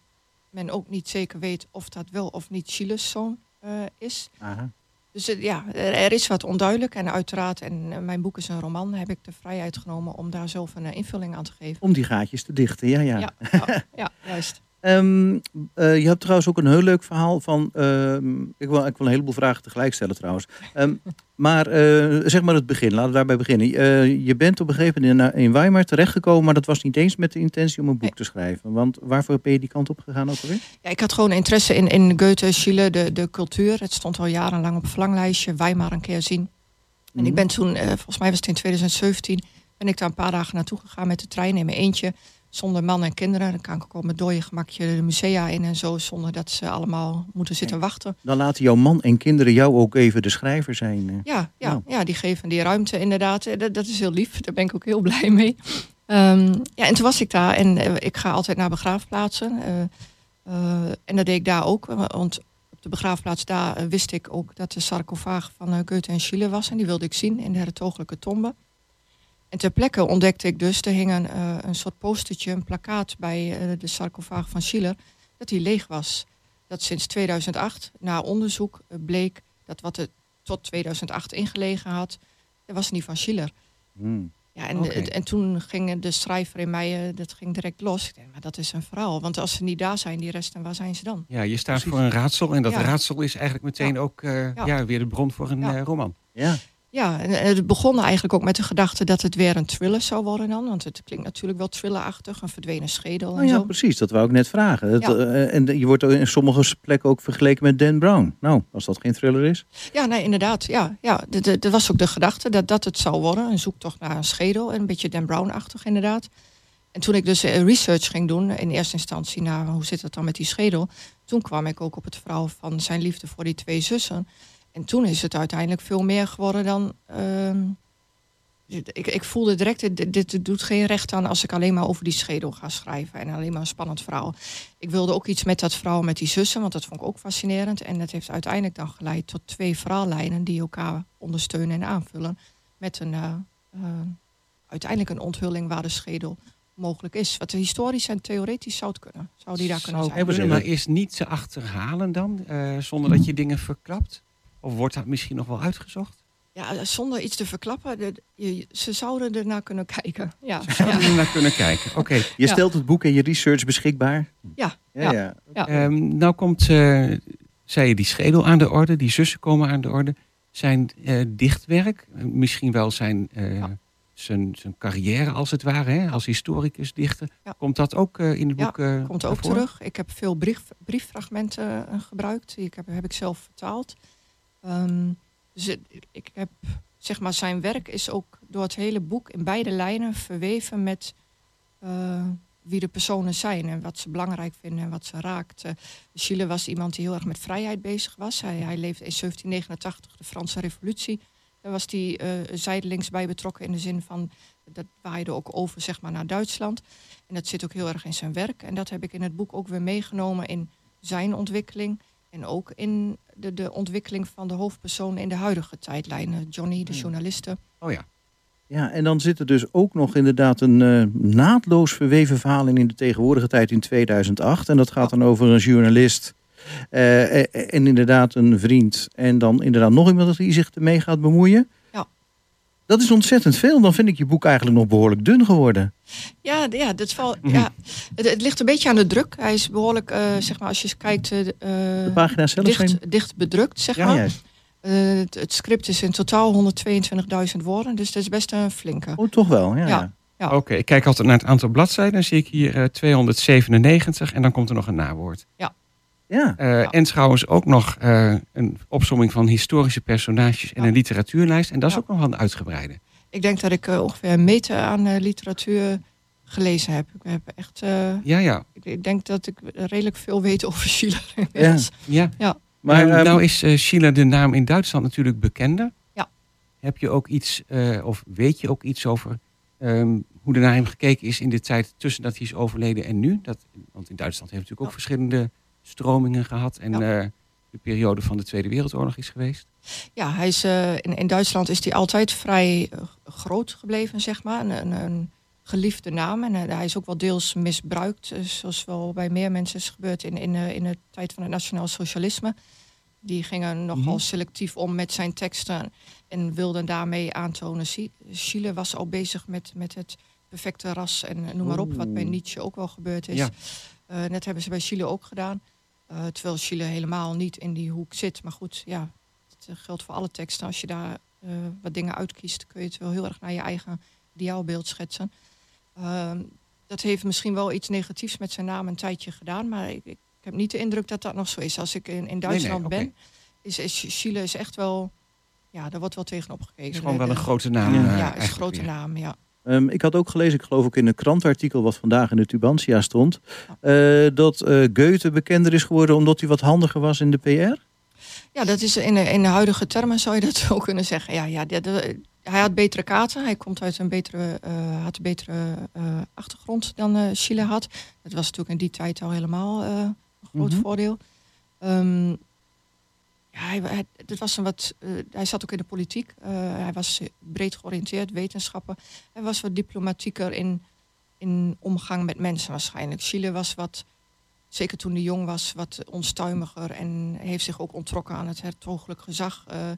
men ook niet zeker weet of dat wel of niet Schillers zoon is. Aha. Dus ja, er, er is wat onduidelijk. En uiteraard, en mijn boek is een roman, heb ik de vrijheid genomen om daar zelf een invulling aan te geven. Om die gaatjes te dichten, ja, ja. Ja, ja, ja, juist. Ehm, eh, je hebt trouwens ook een heel leuk verhaal van. ehm, ik, wil, ik wil een heleboel vragen tegelijk stellen trouwens. Ehm, maar eh, zeg maar het begin, laten we daarbij beginnen. Eh, je bent op een gegeven moment in, in Weimar terechtgekomen, maar dat was niet eens met de intentie om een boek Nee. te schrijven. Want waarvoor ben je die kant op gegaan ook alweer? Ja, ik had gewoon interesse in, in Goethe, Schiller, de, de cultuur. Het stond al jarenlang op het verlanglijstje. Weimar een keer zien. En Mhm. ik ben toen, volgens mij was het in 2017, ben ik daar een paar dagen naartoe gegaan met de trein in mijn eentje. Zonder man en kinderen. Dan kan ik ook op mijn dode gemakje de musea in en zo. Zonder dat ze allemaal moeten zitten wachten. Dan laten jouw man en kinderen jou ook even de schrijver zijn. eh. Ja, ja, Nou. ja, die geven die ruimte inderdaad. Eh, Dat, dat is heel lief. Daar ben ik ook heel blij mee. Ehm, ja, en toen was ik daar en eh, ik ga altijd naar begraafplaatsen. en dat deed ik daar ook. Want op de begraafplaats daar wist ik ook dat de sarcofaag van Goethe en Schiller was. En die wilde ik zien in de hertogelijke tombe. En ter plekke ontdekte ik dus, er hing een, eh, een soort postertje, een plakkaat bij eh, de sarcofaag van Schiller, dat die leeg was. Dat sinds 2008, na onderzoek, eh, bleek dat wat er tot 2008 ingelegen had, dat was niet van Schiller. Hmm. Ja, en, en toen ging de schrijver in mij, dat ging direct los. Ik denk, maar dat is een verhaal. Want als ze niet daar zijn, die rest, en waar zijn ze dan? Ja, je staat voor een raadsel en dat Ja. raadsel is eigenlijk meteen ook eh, Ja. ja. weer de bron voor een Ja. eh, roman. Ja. Ja, en het begon eigenlijk ook met de gedachte dat het weer een thriller zou worden dan. Want het klinkt natuurlijk wel thrillerachtig, een verdwenen schedel en ja, zo. precies. Dat wou ik net vragen. Ja. eh, en je wordt in sommige plekken ook vergeleken met Dan Brown. Nou, als dat geen thriller is. Ja, nee, inderdaad. Ja, ja. Er was ook de gedachte dat dat het zou worden. Een zoektocht naar een schedel. En een beetje Dan Brown-achtig inderdaad. En toen ik dus eh, research ging doen, in eerste instantie naar hoe zit het dan met die schedel. Toen kwam ik ook op het verhaal van zijn liefde voor die twee zussen. En toen is het uiteindelijk veel meer geworden dan. ehm, ik, ik voelde direct, dit, dit doet geen recht aan als ik alleen maar over die schedel ga schrijven. En alleen maar een spannend verhaal. Ik wilde ook iets met dat verhaal met die zussen, want dat vond ik ook fascinerend. En dat heeft uiteindelijk dan geleid tot twee verhaallijnen die elkaar ondersteunen en aanvullen. Met een, eh, eh, uiteindelijk een onthulling waar de schedel mogelijk is. Wat historisch en theoretisch zou het kunnen. Zou die daar kunnen zijn. kunnen, maar is niet te achterhalen dan, eh, zonder dat je dingen verklapt? Of wordt dat misschien nog wel uitgezocht? Ja, zonder iets te verklappen, de- je- ze zouden er naar kunnen kijken. Ja, Zouden we ja. er naar kunnen kijken? Oké. Je Ja. stelt het boek en je research beschikbaar. Ja, Ja, ja. ja. Ja. Ehm, nou komt, eh, zei je, die schedel aan de orde, die zussen komen aan de orde. Zijn eh, dichtwerk, eh, misschien wel zijn, eh, Ja. zijn, zijn carrière als het ware, hè, als historicus, dichter. Ja. Komt dat ook eh, in het Ja, boek eh, komt ook terug. Ik heb veel brief, brieffragmenten eh, gebruikt. Die ik heb, heb ik zelf vertaald. Ehm, dus ik heb, zeg maar, zijn werk is ook door het hele boek in beide lijnen verweven met eh, wie de personen zijn en wat ze belangrijk vinden en wat ze raakt. Schiele was iemand die heel erg met vrijheid bezig was. Hij, hij leefde in 1789, de Franse Revolutie. Daar was hij eh, zijdelings bij betrokken in de zin van dat waaide ook over zeg maar, naar Duitsland. En dat zit ook heel erg in zijn werk. En dat heb ik in het boek ook weer meegenomen in zijn ontwikkeling. En ook in de, de ontwikkeling van de hoofdpersonen in de huidige tijdlijn. Eh, Johnny, de journaliste. Oh ja. Ja, en dan zit er dus ook nog inderdaad een eh, naadloos verweven verhaal in in de tegenwoordige tijd in 2008. En dat gaat dan over een journalist eh, eh, en inderdaad een vriend. En dan inderdaad nog iemand die zich ermee gaat bemoeien. Ja. Dat is ontzettend veel. Dan vind ik je boek eigenlijk nog behoorlijk dun geworden. Ja, ja, dat valt, Mhm. ja het, het ligt een beetje aan de druk. Hij is behoorlijk, eh, zeg maar, als je kijkt, eh, De pagina zelf zijn... dicht, dicht bedrukt, zeg Ja, maar. juist. Eh, het, het script is in totaal 122.000 woorden, dus dat is best een flinke. Oh, toch wel. Ja, Ja. ja. Ja. Oké, ik kijk altijd naar het aantal bladzijden. Dan zie ik hier eh, 297 en dan komt er nog een nawoord. ja. Eh, En trouwens ook nog eh, een opsomming van historische personages en Ja. een literatuurlijst. En dat is Ja. ook nog wel een uitgebreide. Ik denk dat ik eh, ongeveer een meter aan eh, literatuur gelezen heb. Ik heb echt, eh, Ja, ja. ik, ik denk dat ik redelijk veel weet over Schiller. Ja. ja. Ja. Maar Ehm, ehm, nou is eh Schiller de naam in Duitsland natuurlijk bekender. Ja. Heb je ook iets, eh, of weet je ook iets over ehm, hoe er naar hem gekeken is in de tijd tussen dat hij is overleden en nu? Dat, want in Duitsland heeft natuurlijk ook Ja. verschillende stromingen gehad. En Ja. eh, de periode van de Tweede Wereldoorlog is geweest. Ja, hij is, eh, in, in Duitsland is hij altijd vrij eh, groot gebleven, zeg maar. Een, een, een geliefde naam. En eh, hij is ook wel deels misbruikt, zoals wel bij meer mensen is gebeurd in, in, in de tijd van het nationaal socialisme. Die gingen nogal Mhm. selectief om met zijn teksten en wilden daarmee aantonen. Schiele was al bezig met, met het perfecte ras en noem maar op, wat bij. Nietzsche ook wel gebeurd is. Ja. Dat hebben ze bij Schiele ook gedaan. Eh, terwijl Schiele helemaal niet in die hoek zit. Maar goed, ja, het eh, geldt voor alle teksten. Als je daar eh, wat dingen uitkiest, kun je het wel heel erg naar je eigen ideaalbeeld schetsen. Ehm, dat heeft misschien wel iets negatiefs met zijn naam een tijdje gedaan. Maar ik, ik heb niet de indruk dat dat nog zo is. Als ik in, in Duitsland ben, is, is Chile is echt wel... Ja, daar wordt wel tegenop gekeken. Het is gewoon wel een grote naam. Ja. Ja, is een grote weer. naam, ja. Ehm, ik had ook gelezen, ik geloof ook in een krantartikel wat vandaag in de Tubantia stond, eh, dat eh, Goethe bekender is geworden omdat hij wat handiger was in de PR. Ja, dat is in de, in de huidige termen zou je dat zo kunnen zeggen. Ja, ja, de- de- hij had betere kaarten. Hij komt uit een betere, eh, had een betere achtergrond dan Chile had. Dat was natuurlijk in die tijd al helemaal een groot Mhm. voordeel. Ehm, ja, hij, hij, het was een wat, eh, hij zat ook in de politiek. Eh, hij was breed georiënteerd, wetenschappen. Hij was wat diplomatieker in, in omgang met mensen waarschijnlijk. Chile was wat zeker toen hij jong was, wat onstuimiger en heeft zich ook ontrokken aan het hertogelijk gezag. Eh,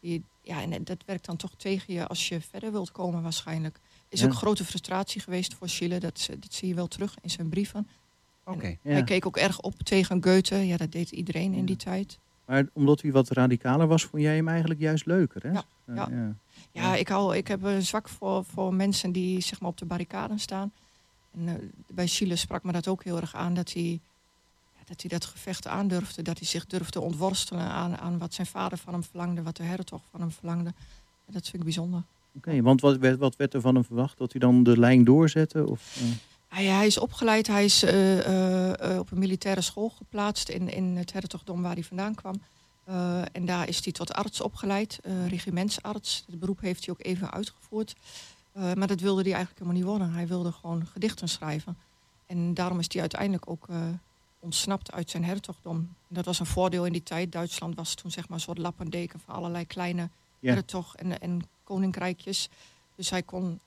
die, ja, en dat werkt dan toch tegen je als je verder wilt komen waarschijnlijk. is Ja. ook grote frustratie geweest voor Schiele. Dat, dat zie je wel terug in zijn brieven. Oké. En Ja. Hij keek ook erg op tegen Goethe. Ja, dat deed iedereen in die tijd. Maar omdat hij wat radicaler was, vond jij hem eigenlijk juist leuker, hè? Ja, Eh, ja. ja. Ja, ik, hou, ik heb een zwak voor, voor mensen die zeg maar, op de barricaden staan. En, eh, bij Chile sprak me dat ook heel erg aan dat hij, dat hij dat gevecht aandurfde. Dat hij zich durfde ontworstelen aan, aan wat zijn vader van hem verlangde, wat de hertog van hem verlangde. En dat vind ik bijzonder. Oké, want wat werd, wat werd er van hem verwacht? Dat hij dan de lijn doorzette? Of, eh? Hij, hij is opgeleid, hij is eh, eh, eh, op een militaire school geplaatst in, in het hertogdom waar hij vandaan kwam. En daar is hij tot arts opgeleid, regimentsarts. Het beroep heeft hij ook even uitgevoerd. Maar dat wilde hij eigenlijk helemaal niet worden. Hij wilde gewoon gedichten schrijven. En daarom is hij uiteindelijk ook ontsnapt uit zijn hertogdom. Dat was een voordeel in die tijd. Duitsland was toen zeg maar een soort lappendeken van allerlei kleine Ja. hertog- en, en koninkrijkjes. Dus hij kon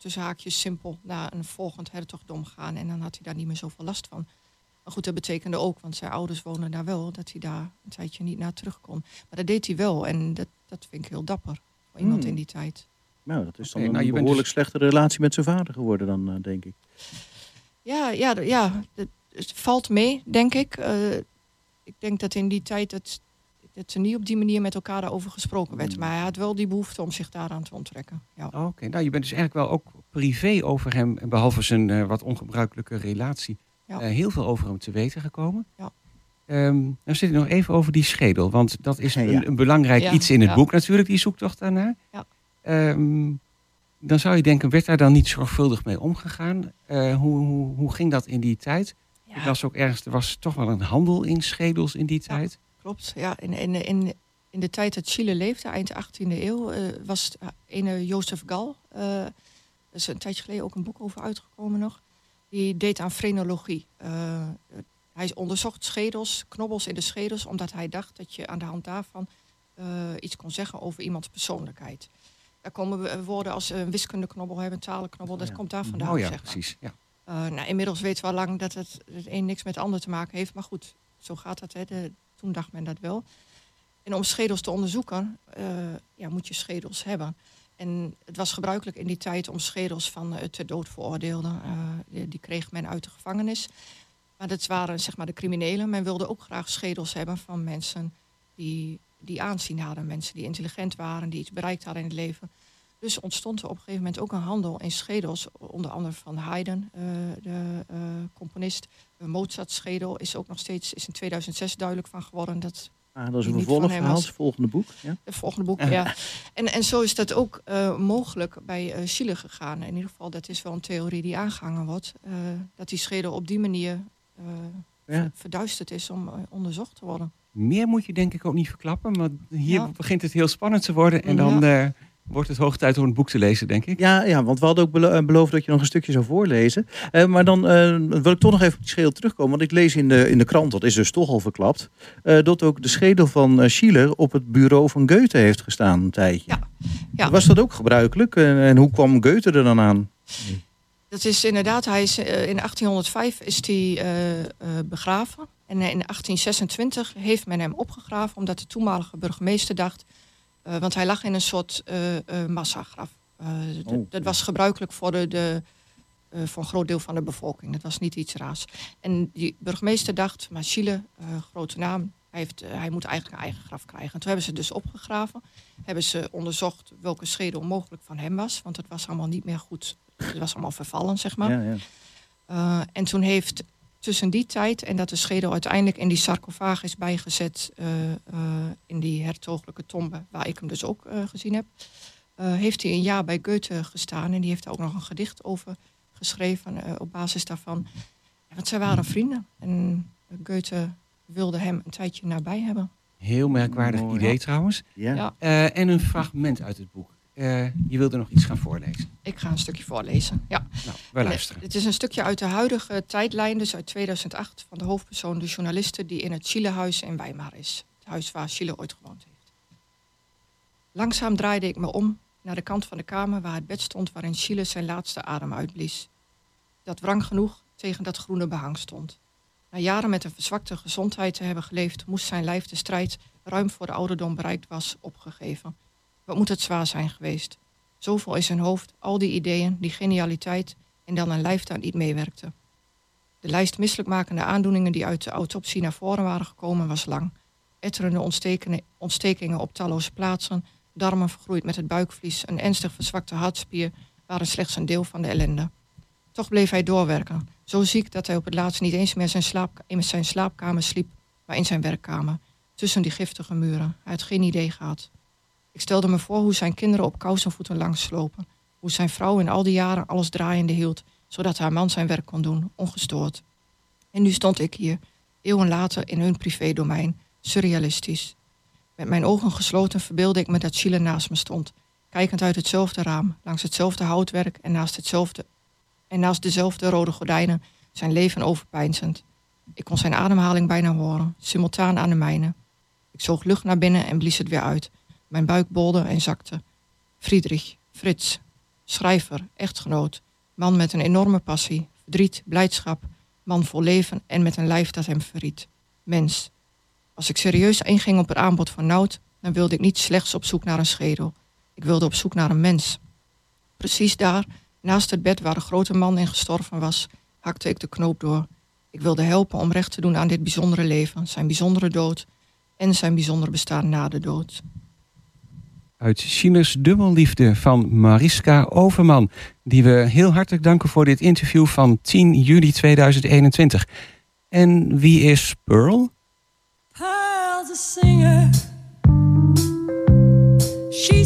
tussen haakjes simpel naar een volgend hertogdom gaan. En dan had hij daar niet meer zoveel last van. Maar goed, dat betekende ook, want zijn ouders woonden daar wel, dat hij daar een tijdje niet naar terug kon. Maar dat deed hij wel en dat, dat vind ik heel dapper voor iemand Hmm. in die tijd. Nou, dat is dan een nou, behoorlijk dus- slechte relatie met zijn vader geworden dan, eh, denk ik. Ja, ja, ja het, valt mee, denk ik. Eh, ik denk dat in die tijd het, dat er niet op die manier met elkaar daarover gesproken werd. Hmm. Maar hij had wel die behoefte om zich daaraan te onttrekken. Ja. Oké, nou je bent dus eigenlijk wel ook privé over hem, behalve zijn eh, wat ongebruikelijke relatie, Ja. eh, heel veel over hem te weten gekomen. Ja. Ehm, dan zit ik nog even over die schedel, want dat is Ja, een, ja. een belangrijk Ja, iets in het ja. boek natuurlijk, die zoektocht daarnaar. Ja. Ehm, dan zou je denken, werd daar dan niet zorgvuldig mee omgegaan? Eh, hoe, hoe, hoe ging dat in die tijd? Ja. Ik las ook ergens, er was toch wel een handel in schedels in die Ja. tijd. Klopt, ja. In, in, in, in de tijd dat Chile leefde, eind 18e eeuw, eh, was het, eh, ene Jozef Gal, eh, er is een tijdje geleden ook een boek over uitgekomen nog, die deed aan frenologie. Eh, hij onderzocht schedels, knobbels in de schedels, omdat hij dacht dat je aan de hand daarvan eh, iets kon zeggen over iemands persoonlijkheid. Daar komen we- woorden als een wiskundeknobbel hebben, een talenknobbel, dat ja. komt daar vandaan. oh ja, zeg maar. precies. Ja. Eh, nou, inmiddels weten we al lang dat het, het een niks met het ander te maken heeft. Maar goed, zo gaat dat. Hè. De, toen dacht men dat wel. En om schedels te onderzoeken, eh, ja, moet je schedels hebben. En het was gebruikelijk in die tijd om schedels van eh, ter dood veroordeelden. eh, die, die kreeg men uit de gevangenis. Maar dat waren zeg maar de criminelen. Men wilde ook graag schedels hebben van mensen die, die aanzien hadden. Mensen die intelligent waren, die iets bereikt hadden in het leven. Dus ontstond er op een gegeven moment ook een handel in schedels. Onder andere van Haydn, eh, de eh, componist. De Mozart-schedel is ook nog steeds is in 2006 duidelijk van geworden. Dat Ah, dat is een niet van het volgende boek. Ja? het volgende boek, ja. En, en zo is dat ook eh, mogelijk bij eh Chile gegaan. In ieder geval, dat is wel een theorie die aangehangen wordt. eh, dat die schedel op die manier eh, Ja. ver- verduisterd is om eh, onderzocht te worden. Meer moet je denk ik ook niet verklappen, maar hier Ja. begint het heel spannend te worden. En dan eh, wordt het hoog tijd om een boek te lezen, denk ik. Ja, ja, want we hadden ook belo- eh, beloofd dat je nog een stukje zou voorlezen. Eh, maar dan eh, wil ik toch nog even op die schedel terugkomen. Want ik lees in de, in de krant, dat is dus toch al verklapt... eh, dat ook de schedel van eh, Schiele op het bureau van Goethe heeft gestaan een tijdje. Ja, ja. Was dat ook gebruikelijk? En, en hoe kwam Goethe er dan aan? Dat is inderdaad, hij is, in 1805 is hij eh, eh, begraven. En in 1826 heeft men hem opgegraven omdat de toenmalige burgemeester dacht... eh, want hij lag in een soort eh, eh, massagraf. Oh, dat was gebruikelijk voor, de, de, voor een groot deel van de bevolking. Dat was niet iets raars. En die burgemeester dacht, maar Chile, grote naam... Hij, heeft, hij moet eigenlijk een eigen graf krijgen. En toen hebben ze dus opgegraven. Hebben ze onderzocht welke schedel mogelijk van hem was. Want het was allemaal niet meer goed. Het was allemaal vervallen, zeg maar. Ja, ja. Uh, en toen heeft tussen die tijd en dat de schedel uiteindelijk in die sarcofaag is bijgezet, uh, uh, in die hertogelijke tombe, waar ik hem dus ook uh, gezien heb, uh, heeft hij een jaar bij Goethe gestaan en die heeft daar ook nog een gedicht over geschreven uh, op basis daarvan. Want zij waren vrienden en Goethe wilde hem een tijdje nabij hebben. Heel merkwaardig Mooi. idee trouwens. Ja. Ja. Uh, en een fragment uit het boek. Uh, je wilde nog iets gaan voorlezen. Ik ga een stukje voorlezen. Ja. Nou, wij luisteren. Het is een stukje uit de huidige tijdlijn, dus uit 2008, van de hoofdpersoon, de journaliste die in het Chilehuis in Weimar is. Het huis waar Chile ooit gewoond heeft. Langzaam draaide ik me om naar de kant van de kamer waar het bed stond waarin Chile zijn laatste adem uitblies. Dat wrang genoeg tegen dat groene behang stond. Na jaren met een verzwakte gezondheid te hebben geleefd, moest zijn lijf de strijd, ruim voor de ouderdom bereikt was, opgegeven. Wat moet het zwaar zijn geweest? Zoveel in zijn hoofd, al die ideeën, die genialiteit en dan een lijf dat niet meewerkte. De lijst misselijkmakende aandoeningen die uit de autopsie naar voren waren gekomen was lang. Etterende ontstekingen, op talloze plaatsen, darmen vergroeid met het buikvlies, een ernstig verzwakte hartspier waren slechts een deel van de ellende. Toch bleef hij doorwerken, zo ziek dat hij op het laatst niet eens meer zijn slaap, in zijn slaapkamer sliep, maar in zijn werkkamer, tussen die giftige muren. Hij had geen idee gehad. Ik stelde me voor hoe zijn kinderen op kousenvoeten langs slopen, hoe zijn vrouw in al die jaren alles draaiende hield, zodat haar man zijn werk kon doen, ongestoord. En nu stond ik hier, eeuwen later in hun privédomein, surrealistisch. Met mijn ogen gesloten verbeelde ik me dat Chile naast me stond, kijkend uit hetzelfde raam, langs hetzelfde houtwerk en naast, hetzelfde, en naast dezelfde rode gordijnen, zijn leven overpeinzend. Ik kon zijn ademhaling bijna horen, simultaan aan de mijne. Ik zoog lucht naar binnen en blies het weer uit. Mijn buik bolde en zakte. Friedrich, Frits, schrijver, echtgenoot, man met een enorme passie, verdriet, blijdschap, man vol leven en met een lijf dat hem verriet. Mens. Als ik serieus inging op het aanbod van Nout, dan wilde ik niet slechts op zoek naar een schedel. Ik wilde op zoek naar een mens. Precies daar, naast het bed waar de grote man in gestorven was, hakte ik de knoop door. Ik wilde helpen om recht te doen aan dit bijzondere leven, zijn bijzondere dood en zijn bijzondere bestaan na de dood. Uit Chiles Dubbelliefde van Mariska Overman. Die we heel hartelijk danken voor dit interview van 10 juli 2021. En wie is Pearl? Pearl's a singer. She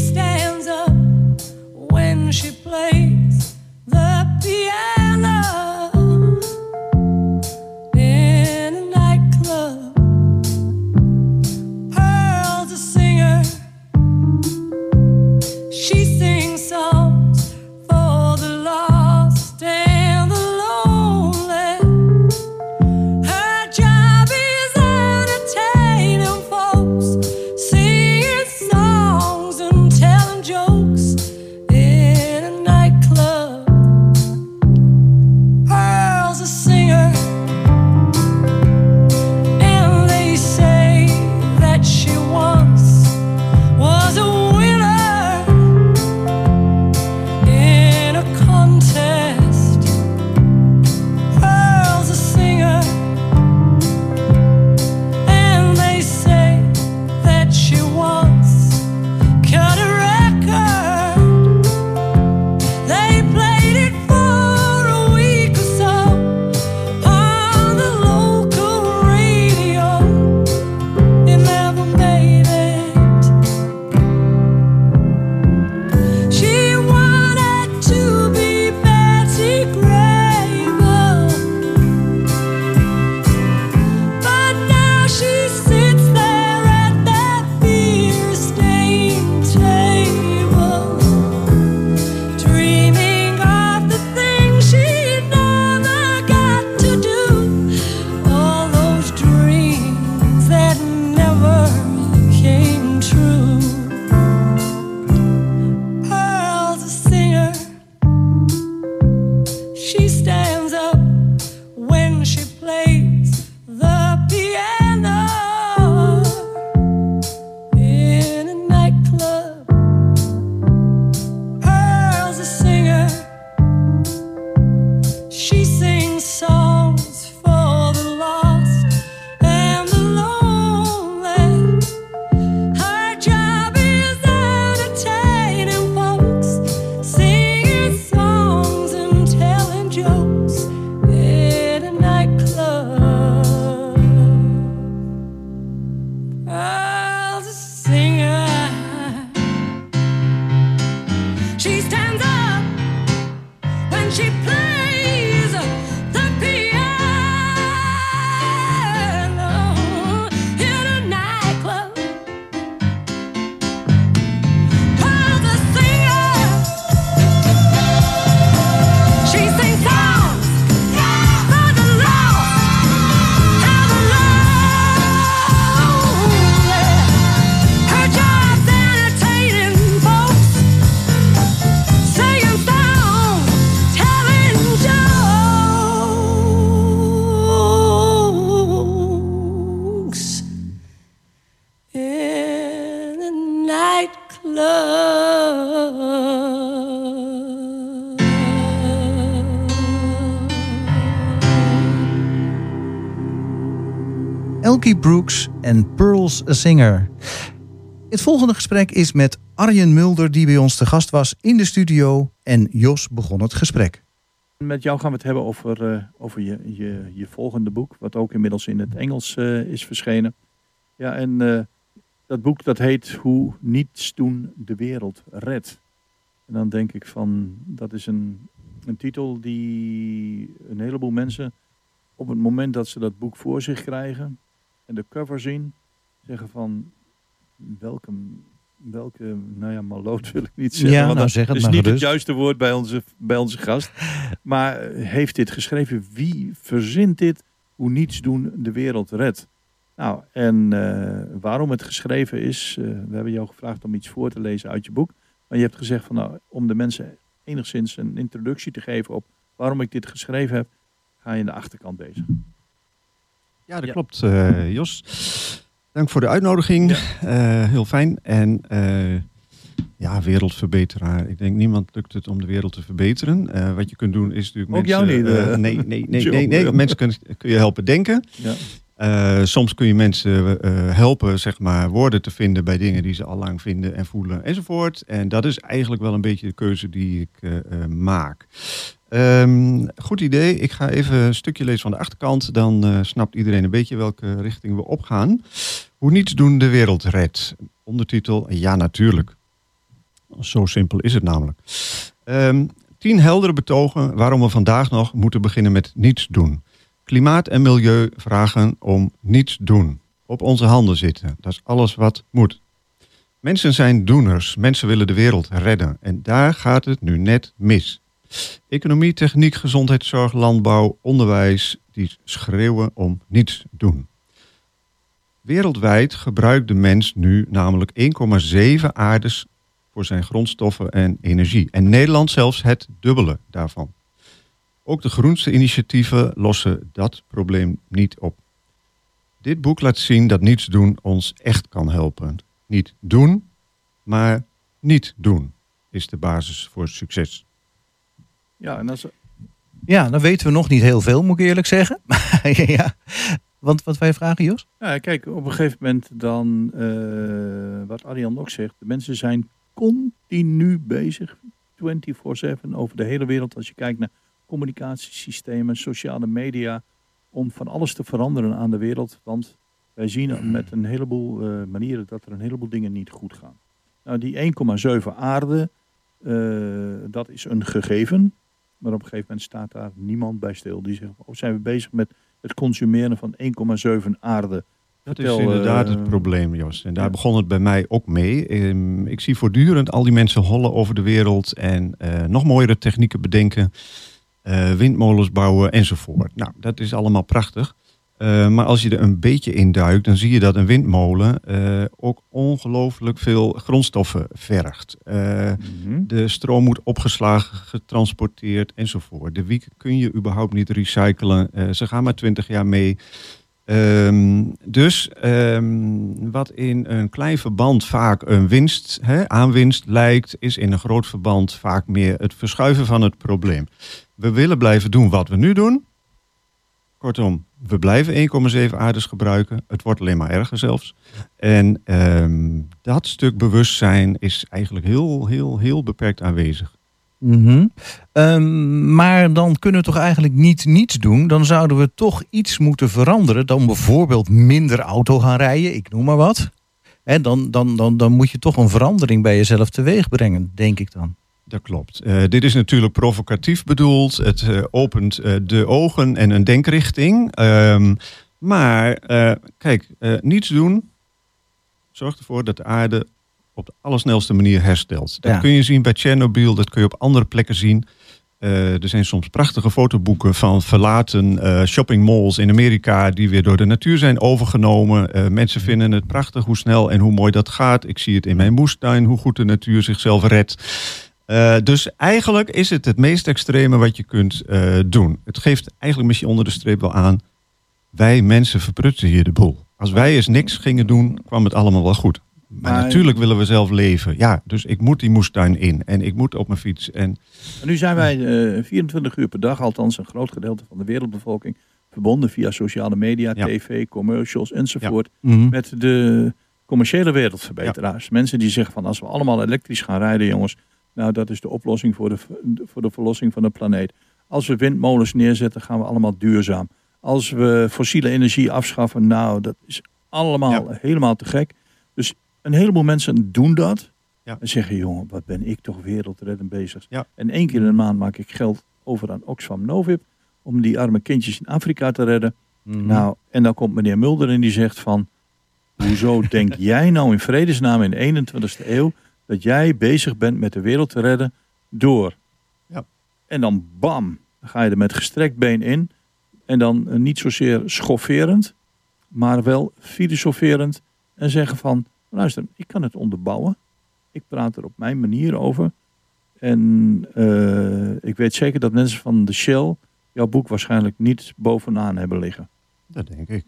Brooks en Pearls a Singer. Het volgende gesprek is met Arjen Mulder, die bij ons te gast was in de studio. En Jos begon het gesprek. Met jou gaan we het hebben over, eh, over je, je, je volgende boek, wat ook inmiddels in het Engels eh, is verschenen. Ja, en eh, dat boek dat heet Hoe niets doen de wereld redt. En dan denk ik van, dat is een, een titel die een heleboel mensen op het moment dat ze dat boek voor zich krijgen en de cover zien, zeggen van, welke, welke nou ja, maloot wil ik niet zeggen. Ja, want nou zeg het is maar niet het juiste woord bij onze, bij onze gast. Maar heeft dit geschreven? Wie verzint dit? Hoe niets doen de wereld redt? Nou, en eh, waarom het geschreven is, eh, we hebben jou gevraagd om iets voor te lezen uit je boek. Maar je hebt gezegd van nou, om de mensen enigszins een introductie te geven op waarom ik dit geschreven heb, ga je in de achterkant bezig. Ja, dat klopt, eh, Jos. Dank voor de uitnodiging. Eh, heel fijn. En eh, ja, wereldverbeteraar. Ik denk niemand lukt het om de wereld te verbeteren. Wat je kunt doen is natuurlijk Ook jou mensen... niet, eh, eh. nee, nee, nee, nee. Mensen kun, kun je helpen denken. Ja. Soms kun je mensen helpen, zeg maar, woorden te vinden bij dingen die ze al lang vinden en voelen enzovoort. En dat is eigenlijk wel een beetje de keuze die ik maak. Ehm, goed idee. Ik ga even een stukje lezen van de achterkant. Dan eh, snapt iedereen een beetje welke richting we opgaan. Hoe niets doen de wereld redt. Ondertitel, ja natuurlijk. Zo simpel is het namelijk. Ehm, tien heldere betogen waarom we vandaag nog moeten beginnen met niets doen. Klimaat en milieu vragen om niets doen. Op onze handen zitten. Dat is alles wat moet. Mensen zijn doeners. Mensen willen de wereld redden. En daar gaat het nu net mis. Economie, techniek, gezondheidszorg, landbouw, onderwijs, die schreeuwen om niets doen. Wereldwijd gebruikt de mens nu namelijk 1,7 aardes voor zijn grondstoffen en energie. En Nederland zelfs het dubbele daarvan. Ook de groenste initiatieven lossen dat probleem niet op. Dit boek laat zien dat niets doen ons echt kan helpen. Niet doen, maar niet doen is de basis voor succes. Ja, en als, Ja, dan weten we nog niet heel veel, moet ik eerlijk zeggen. ja. Want wat wij vragen, Jos? Ja, kijk, op een gegeven moment dan, eh, wat Arjan ook zegt, de mensen zijn continu bezig, 24-7 over de hele wereld. Als je kijkt naar communicatiesystemen, sociale media, om van alles te veranderen aan de wereld. Want wij zien met een heleboel eh, manieren dat er een heleboel dingen niet goed gaan. Nou, die 1,7 aarde, eh, dat is een gegeven. Maar op een gegeven moment staat daar niemand bij stil. Die zegt, oh, zijn we bezig met het consumeren van 1,7 aarde. Dat is inderdaad eh, het probleem, Jos. En daar begon het bij mij ook mee. Ehm, ik zie voortdurend al die mensen hollen over de wereld en eh, nog mooiere technieken bedenken, eh, windmolens bouwen enzovoort. Nou, dat is allemaal prachtig. Eh, maar als je er een beetje in duikt, dan zie je dat een windmolen eh, ook ongelooflijk veel grondstoffen vergt. Eh, De stroom moet opgeslagen, getransporteerd enzovoort. De wiek kun je überhaupt niet recyclen. Ze gaan maar 20 jaar mee. Ehm, dus ehm, wat in een klein verband vaak een winst, hè, aanwinst lijkt, is in een groot verband vaak meer het verschuiven van het probleem. We willen blijven doen wat we nu doen. Kortom, we blijven 1,7 aardes gebruiken. Het wordt alleen maar erger zelfs. En ehm, dat stuk bewustzijn is eigenlijk heel, heel, heel beperkt aanwezig. Ehm, maar dan kunnen we toch eigenlijk niet niets doen. Dan zouden we toch iets moeten veranderen. Dan bijvoorbeeld minder auto gaan rijden, ik noem maar wat. En dan, dan, dan, dan moet je toch een verandering bij jezelf teweeg brengen, denk ik dan. Dat klopt. Eh, dit is natuurlijk provocatief bedoeld. Het eh, opent eh, de ogen en een denkrichting. Ehm, maar kijk, niets doen zorgt ervoor dat de aarde op de allersnelste manier herstelt. Dat Ja. kun je zien bij Tsjernobyl, dat kun je op andere plekken zien. Er zijn soms prachtige fotoboeken van verlaten eh, shoppingmalls in Amerika die weer door de natuur zijn overgenomen. Eh, mensen vinden het prachtig hoe snel en hoe mooi dat gaat. Ik zie het in mijn moestuin, hoe goed de natuur zichzelf redt. Eh, dus eigenlijk is het het meest extreme wat je kunt eh, doen. Het geeft eigenlijk misschien onder de streep wel aan. Wij mensen verprutsen hier de boel. Als wij eens niks gingen doen, kwam het allemaal wel goed. Maar, Maar- natuurlijk willen we zelf leven. Ja, dus ik moet die moestuin in. En ik moet op mijn fiets. En En nu zijn wij eh, 24 uur per dag, althans een groot gedeelte van de wereldbevolking, verbonden via sociale media, Ja. tv, commercials enzovoort. Mhm. Met de commerciële wereldverbeteraars. Mensen die zeggen van als we allemaal elektrisch gaan rijden, jongens. Nou, dat is de oplossing voor de, voor de verlossing van de planeet. Als we windmolens neerzetten, gaan we allemaal duurzaam. Als we fossiele energie afschaffen, nou, dat is allemaal helemaal te gek. Dus een heleboel mensen doen dat. Ja. En zeggen, jongen, wat ben ik toch wereldreddend bezig. Ja. En één keer in de maand maak ik geld over aan Oxfam Novib. Om die arme kindjes in Afrika te redden. Mhm. Nou, en dan komt meneer Mulder en die zegt van... Hoezo denk jij nou in vredesnaam in de 21ste eeuw... dat jij bezig bent met de wereld te redden door... Ja. En dan bam, dan ga je er met gestrekt been in. En dan eh, niet zozeer schofferend, maar wel filosoferend. En zeggen van, luister, ik kan het onderbouwen. Ik praat er op mijn manier over. En eh, ik weet zeker dat mensen van de Shell jouw boek waarschijnlijk niet bovenaan hebben liggen. Dat denk ik.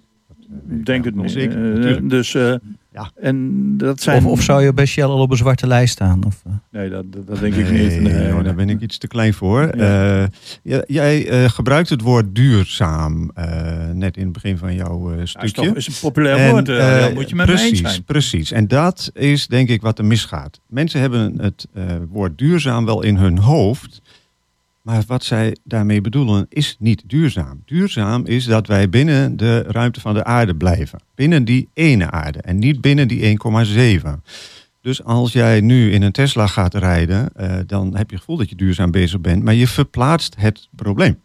Dat, Denk het niet. zeker, Eh, dus, eh, Ja. en dat zijn... Of, of zou je bij Shell al op een zwarte lijst staan? Of, eh? Nee, dat, dat, dat denk ik Nee, niet. Nee, daar ben ik iets te klein voor. Ja. Eh, jij eh, gebruikt het woord duurzaam eh, net in het begin van jouw eh, is stukje. toch- is een populair En, woord, Jan, moet je met me precies, eens zijn. Precies, en dat is denk ik wat er misgaat. Mensen hebben het eh, woord duurzaam wel in hun hoofd, maar wat zij daarmee bedoelen is niet duurzaam. Duurzaam is dat wij binnen de ruimte van de aarde blijven. Binnen die ene aarde en niet binnen die 1,7. Dus als jij nu in een Tesla gaat rijden, eh, dan heb je het gevoel dat je duurzaam bezig bent, maar je verplaatst het probleem.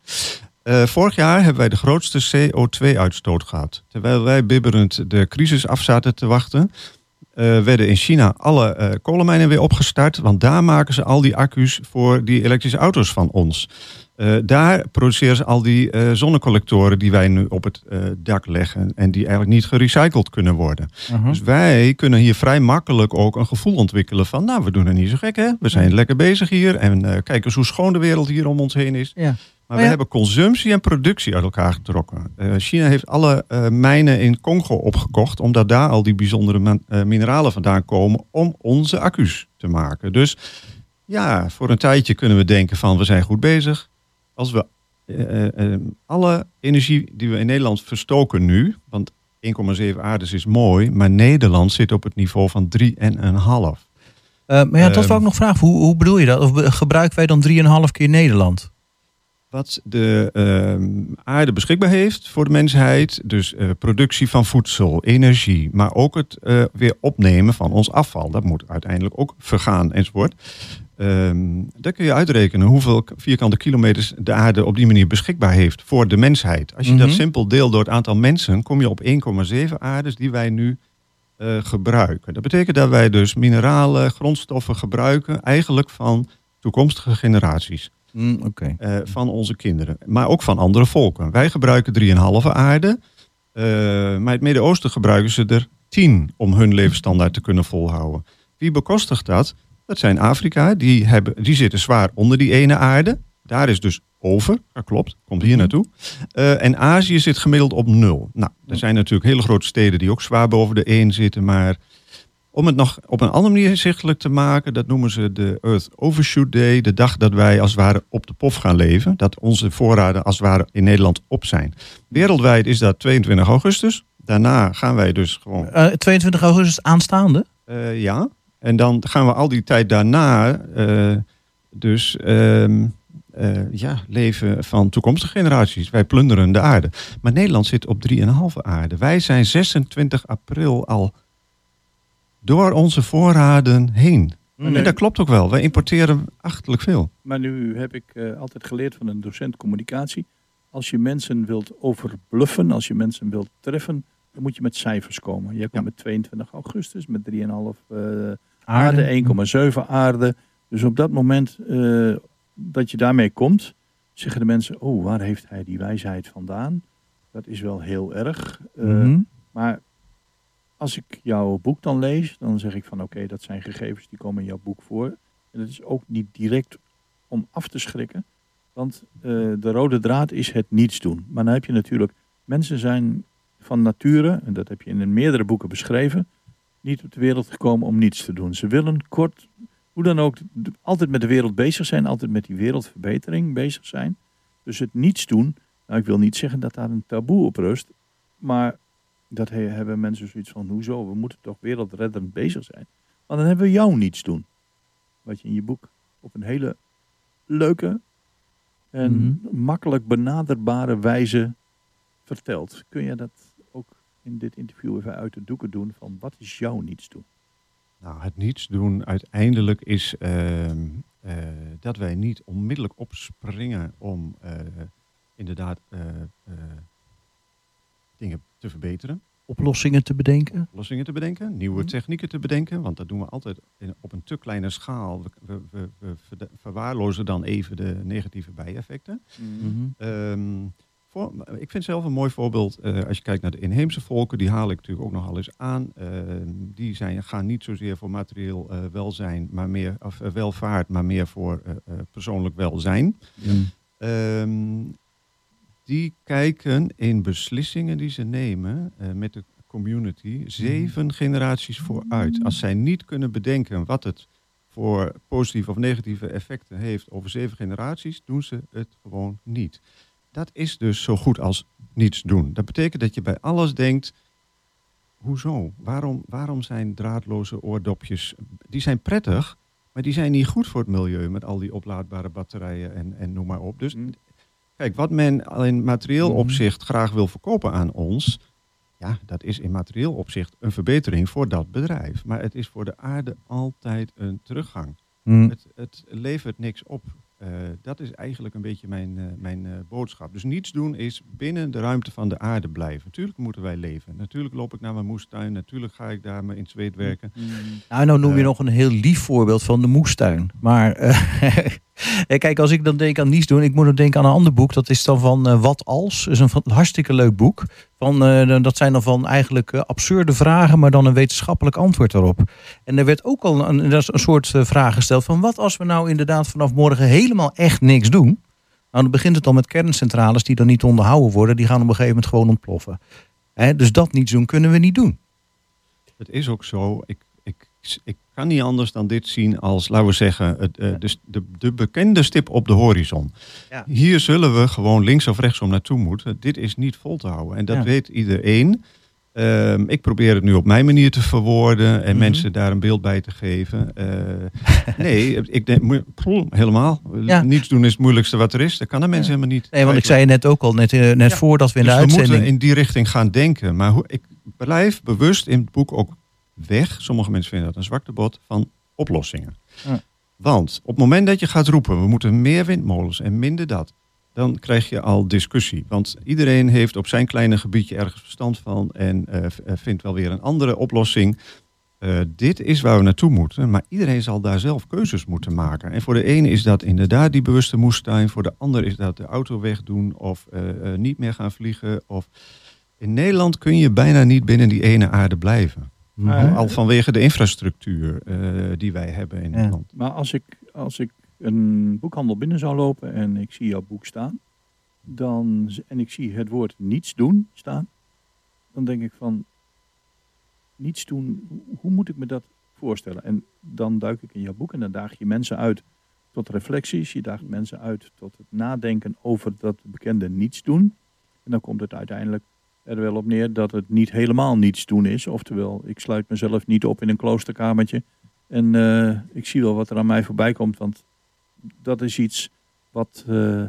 Eh, vorig jaar hebben wij de grootste CO2-uitstoot gehad. Terwijl wij bibberend de crisis af zaten te wachten, eh, werden in China alle eh, kolenmijnen weer opgestart. Want daar maken ze al die accu's voor die elektrische auto's van ons. Eh, daar produceren ze al die zonnecollectoren die wij nu op het dak leggen. En die eigenlijk niet gerecycled kunnen worden. Mhm. Dus wij kunnen hier vrij makkelijk ook een gevoel ontwikkelen van... nou, we doen het niet zo gek, hè? We zijn lekker bezig hier. En kijk eens hoe schoon de wereld hier om ons heen is. Ja. Maar Oh we hebben consumptie en productie uit elkaar getrokken. Eh, China heeft alle eh, mijnen in Congo opgekocht... omdat daar al die bijzondere eh, mineralen vandaan komen... om onze accu's te maken. Dus ja, voor een tijdje kunnen we denken van... we zijn goed bezig. Als we alle energie die we in Nederland verstoken nu... want 1,7 aardes is mooi... maar Nederland zit op het niveau van 3,5. Eh, maar ja, dat wou ik nog vragen. Hoe, hoe bedoel je dat? Of gebruiken wij dan 3,5 keer Nederland? Wat de ehm, aarde beschikbaar heeft voor de mensheid. Dus eh, productie van voedsel, energie, maar ook het eh, weer opnemen van ons afval. Dat moet uiteindelijk ook vergaan enzovoort. Ehm dan kun je uitrekenen hoeveel vierkante kilometers de aarde op die manier beschikbaar heeft voor de mensheid. Als je dat Mhm. simpel deelt door het aantal mensen, kom je op 1,7 aardes die wij nu eh, gebruiken. Dat betekent dat wij dus mineralen, grondstoffen gebruiken, eigenlijk van toekomstige generaties. Mm. Eh, van onze kinderen. Maar ook van andere volken. Wij gebruiken 3,5 aarde. eh, maar in het Midden-Oosten gebruiken ze er 10 om hun levensstandaard te kunnen volhouden. Wie bekostigt dat? Dat zijn Afrika. Die, hebben, die zitten zwaar onder die ene aarde. Daar is dus over. Dat klopt. Komt hier naartoe. Eh, en Azië zit gemiddeld op nul. Nou, er zijn natuurlijk hele grote steden die ook zwaar boven de 1 zitten. Maar om het nog op een andere manier inzichtelijk te maken, dat noemen ze de Earth Overshoot Day. De dag dat wij als het ware op de pof gaan leven. Dat onze voorraden als het ware in Nederland op zijn. Wereldwijd is dat 22 augustus. Daarna gaan wij dus gewoon. Eh, 22 augustus aanstaande? Eh, ja. En dan gaan we al die tijd daarna eh, dus ehm, eh, ja, leven van toekomstige generaties. Wij plunderen de aarde. Maar Nederland zit op 3,5 aarde. Wij zijn 26 april al door onze voorraden heen. Nee. En dat klopt ook wel. Wij importeren achtelijk veel. Maar nu heb ik eh, altijd geleerd van een docent communicatie. Als je mensen wilt overbluffen, als je mensen wilt treffen, dan moet je met cijfers komen. Jij komt met 22 augustus, met 3,5 eh aarde, 1,7 aarde. Dus op dat moment eh, dat je daarmee komt, zeggen de mensen, oh, waar heeft hij die wijsheid vandaan? Dat is wel heel erg. Mhm. Maar als ik jouw boek dan lees, dan zeg ik van oké, dat zijn gegevens die komen in jouw boek voor. En dat is ook niet direct om af te schrikken. Want eh, de rode draad is het niets doen. Maar dan heb je natuurlijk, mensen zijn van nature, en dat heb je in meerdere boeken beschreven, niet op de wereld gekomen om niets te doen. Ze willen kort, hoe dan ook, altijd met de wereld bezig zijn, altijd met die wereldverbetering bezig zijn. Dus het niets doen, Nou, ik wil niet zeggen dat daar een taboe op rust. Maar dat he- hebben mensen zoiets van, hoezo? We moeten toch wereldreddend bezig zijn. Want dan hebben we jou niets doen. Wat je in je boek op een hele leuke en makkelijk benaderbare wijze vertelt. Kun je dat ook in dit interview even uit de doeken doen? Van wat is jouw niets doen? Nou, het niets doen uiteindelijk is ehm, eh, dat wij niet onmiddellijk opspringen om eh, inderdaad eh, dingen te verbeteren. Oplossingen te bedenken. Oplossingen te bedenken, nieuwe technieken te bedenken, want dat doen we altijd in- op een te kleine schaal. We, we, we, verwaarlozen dan even de negatieve bijeffecten. Mhm. Ehm, voor, ik vind zelf een mooi voorbeeld, eh, als je kijkt naar de inheemse volken, die haal ik natuurlijk ook nogal eens aan. Ehm, die zijn, gaan niet zozeer voor materieel eh, welzijn, maar meer, of eh, welvaart, maar meer voor eh, eh, persoonlijk welzijn. Ehm, die kijken in beslissingen die ze nemen eh, met de community zeven generaties vooruit. Als zij niet kunnen bedenken wat het voor positieve of negatieve effecten heeft over zeven generaties, doen ze het gewoon niet. Dat is dus zo goed als niets doen. Dat betekent dat je bij alles denkt, hoezo? Waarom, waarom zijn draadloze oordopjes, die zijn prettig, maar die zijn niet goed voor het milieu met al die oplaadbare batterijen en, en noem maar op. Dus kijk, wat men in materieel opzicht graag wil verkopen aan ons, ja, dat is in materieel opzicht een verbetering voor dat bedrijf. Maar het is voor de aarde altijd een teruggang. Mm. Het, het levert niks op. Eh, dat is eigenlijk een beetje mijn, eh, mijn eh, boodschap. Dus niets doen is binnen de ruimte van de aarde blijven. Natuurlijk moeten wij leven. Natuurlijk loop ik naar mijn moestuin. Natuurlijk ga ik daar me in zweet werken. Nou, nou noem je nog een heel lief voorbeeld van de moestuin. Maar kijk, als ik dan denk aan niets doen, ik moet ook denken aan een ander boek. Dat is dan van eh, Wat als? Dat is een hartstikke leuk boek. Van, eh, dat zijn dan van eigenlijk eh, absurde vragen, maar dan een wetenschappelijk antwoord daarop. En er werd ook al een, een soort eh, vraag gesteld van wat als we nou inderdaad vanaf morgen helemaal echt niks doen? Nou, dan begint het al met kerncentrales die dan niet onderhouden worden. Die gaan op een gegeven moment gewoon ontploffen. Hè, dus dat niets doen kunnen we niet doen. Het is ook zo. Ik, ik kan niet anders dan dit zien als, laten we zeggen, het, eh, de, de, de bekende stip op de horizon. Ja. Hier zullen we gewoon links of rechtsom naartoe moeten. Dit is niet vol te houden. En dat Ja. weet iedereen. Ehm, ik probeer het nu op mijn manier te verwoorden en Mhm. mensen daar een beeld bij te geven. Eh, nee, ik denk helemaal. Ja. Niets doen is het moeilijkste wat er is. Dat kan de mensen helemaal niet. Nee, want ik zei je net ook al, net, eh, net voordat we in Dus de we uitzending... moeten in die richting gaan denken. Maar hoe, ik blijf bewust in het boek ook weg. Sommige mensen vinden dat een zwakte bot van oplossingen. Ja. Want op het moment dat je gaat roepen, we moeten meer windmolens en minder dat, dan krijg je al discussie. Want iedereen heeft op zijn kleine gebiedje ergens verstand van en eh, eh, vindt wel weer een andere oplossing. Eh, dit is waar we naartoe moeten, maar iedereen zal daar zelf keuzes moeten maken. En voor de ene is dat inderdaad die bewuste moestuin, voor de ander is dat de auto wegdoen of niet meer gaan vliegen. Of... In Nederland kun je bijna niet binnen die ene aarde blijven. Maar- Al, al vanwege de infrastructuur eh, die wij hebben in Nederland. Maar als ik, als ik een boekhandel binnen zou lopen en ik zie jouw boek staan, dan, en ik zie het woord niets doen staan, dan denk ik van, niets doen, hoe- hoe moet ik me dat voorstellen? En dan duik ik in jouw boek en dan daag je mensen uit tot reflecties, je daagt mensen uit tot het nadenken over dat bekende niets doen. En dan komt het uiteindelijk er wel op neer dat het niet helemaal niets doen is. Oftewel, ik sluit mezelf niet op in een kloosterkamertje. En eh, ik zie wel wat er aan mij voorbij komt. Want dat is iets wat... eh,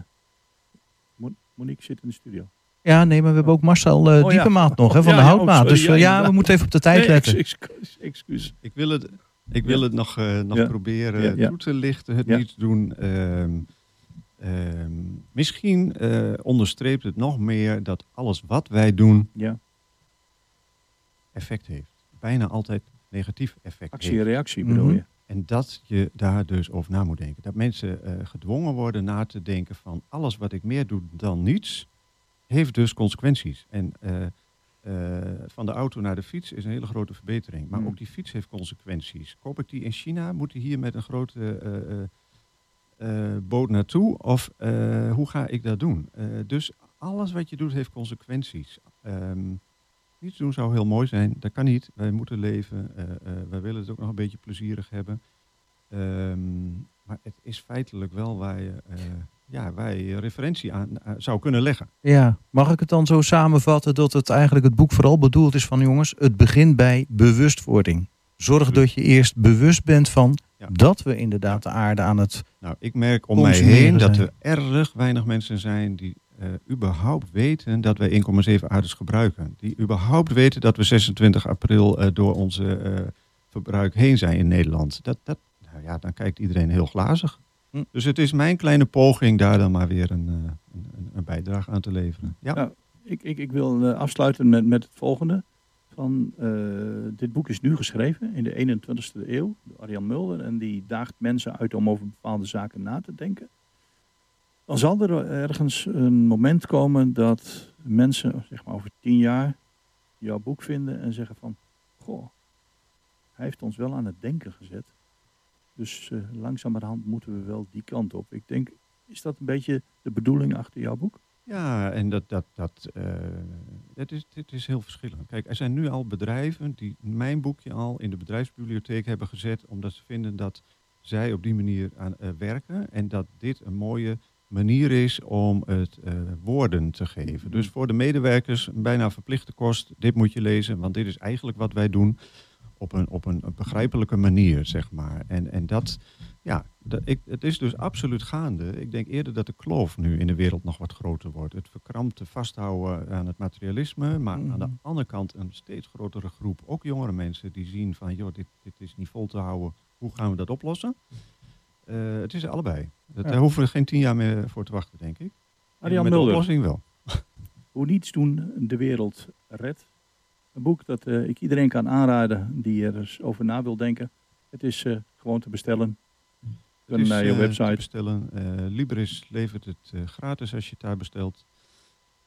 Mon- Monique zit in de studio. Ja, nee, maar we hebben ook Marcel eh Oh, ja. Nog, hè, van Ja, de houtmaat. oh, sorry, dus ja, ja, we moeten even op de tijd Nee, letten. ex- ex- excuus. Ik wil het, ik wil Ja. het nog, eh, nog Ja. proberen toe te lichten, het Ja. niets doen. Ehm, misschien eh, onderstreept het nog meer dat alles wat wij doen Ja. effect heeft. Bijna altijd negatief effect Actie heeft. en reactie bedoel Mhm. je? En dat je daar dus over na moet denken. Dat mensen eh, gedwongen worden na te denken van alles wat ik meer doe dan niets, heeft dus consequenties. En eh, van de auto naar de fiets is een hele grote verbetering. Maar Hmm. ook die fiets heeft consequenties. Koop ik die in China, moet die hier met een grote boot naartoe? Of eh, hoe ga ik dat doen? Eh, dus alles wat je doet heeft consequenties. Ehm, niets doen zou heel mooi zijn. Dat kan niet. Wij moeten leven. Eh, eh, wij willen het ook nog een beetje plezierig hebben. Ehm, maar het is feitelijk wel waar je eh, ja, wij referentie aan zou kunnen leggen. Ja, mag ik het dan zo samenvatten dat het eigenlijk het boek vooral bedoeld is van jongens, het begint bij bewustwording. Zorg dat je eerst bewust bent van ja. dat we inderdaad de aarde aan het. Nou, ik merk om mij heen dat er erg weinig mensen zijn die uh, überhaupt weten dat wij 1,7 aardes gebruiken. Die überhaupt weten dat we 26 april uh, door onze uh, verbruik heen zijn in Nederland. Dat, dat, nou ja, dan kijkt iedereen heel glazig. Hm. Dus het is mijn kleine poging daar dan maar weer een, een, een bijdrage aan te leveren. Ja. Nou, ik, ik, ik wil afsluiten met, met het volgende. Van, dit boek is nu geschreven in de 21ste eeuw door Arjan Mulder. En die daagt mensen uit om over bepaalde zaken na te denken. Dan zal er ergens een moment komen dat mensen, zeg maar over tien jaar, jouw boek vinden en zeggen van, goh, hij heeft ons wel aan het denken gezet. Dus uh, langzamerhand moeten we wel die kant op. Ik denk, is dat een beetje de bedoeling achter jouw boek? Ja, en dat, dat, dat, uh, dat is, dit is heel verschillend. Kijk, er zijn nu al bedrijven die mijn boekje al in de bedrijfsbibliotheek hebben gezet, omdat ze vinden dat zij op die manier aan uh, werken en dat dit een mooie manier is om het uh, woorden te geven. Dus voor de medewerkers bijna verplichte kost, dit moet je lezen, want dit is eigenlijk wat wij doen op een, op een begrijpelijke manier, zeg maar. En, en dat, ja, dat, ik, het is dus absoluut gaande. Ik denk eerder dat de kloof nu in de wereld nog wat groter wordt. Het verkrampte vasthouden aan het materialisme, maar aan de andere kant een steeds grotere groep, ook jongere mensen, die zien van, joh, dit, dit is niet vol te houden, hoe gaan we dat oplossen? Uh, het is allebei. Dat, ja. Daar hoeven we geen tien jaar meer voor te wachten, denk ik. Arjan Mulder. de oplossing wel. Hoe niets doen de wereld redt. Een boek dat uh, ik iedereen kan aanraden die er eens over na wil denken. Het is uh, gewoon te bestellen. Is, naar je website. Te bestellen. Libris levert het gratis als je het daar bestelt.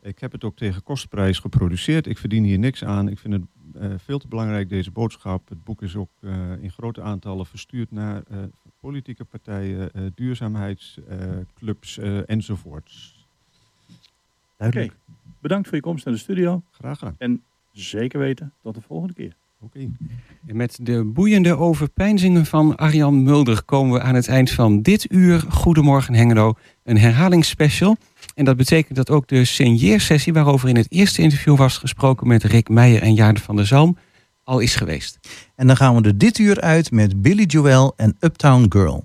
Ik heb het ook tegen kostprijs geproduceerd. Ik verdien hier niks aan. Ik vind het uh, veel te belangrijk, deze boodschap. Het boek is ook uh, in grote aantallen verstuurd naar uh, politieke partijen, duurzaamheidsclubs enzovoorts. Duidelijk. Okay. Bedankt voor je komst naar de studio. Graag gedaan. En zeker weten tot de volgende keer. Oké. Okay. En met de boeiende overpeinzingen van Arjan Mulder komen we aan het eind van dit uur Goedemorgen Hengelo, een herhalingsspecial. En dat betekent dat ook de signeersessie, waarover in het eerste interview was gesproken met Rick Meijer en Jaarde van der Zalm, al is geweest. En dan gaan we er dit uur uit met Billy Joel en Uptown Girl.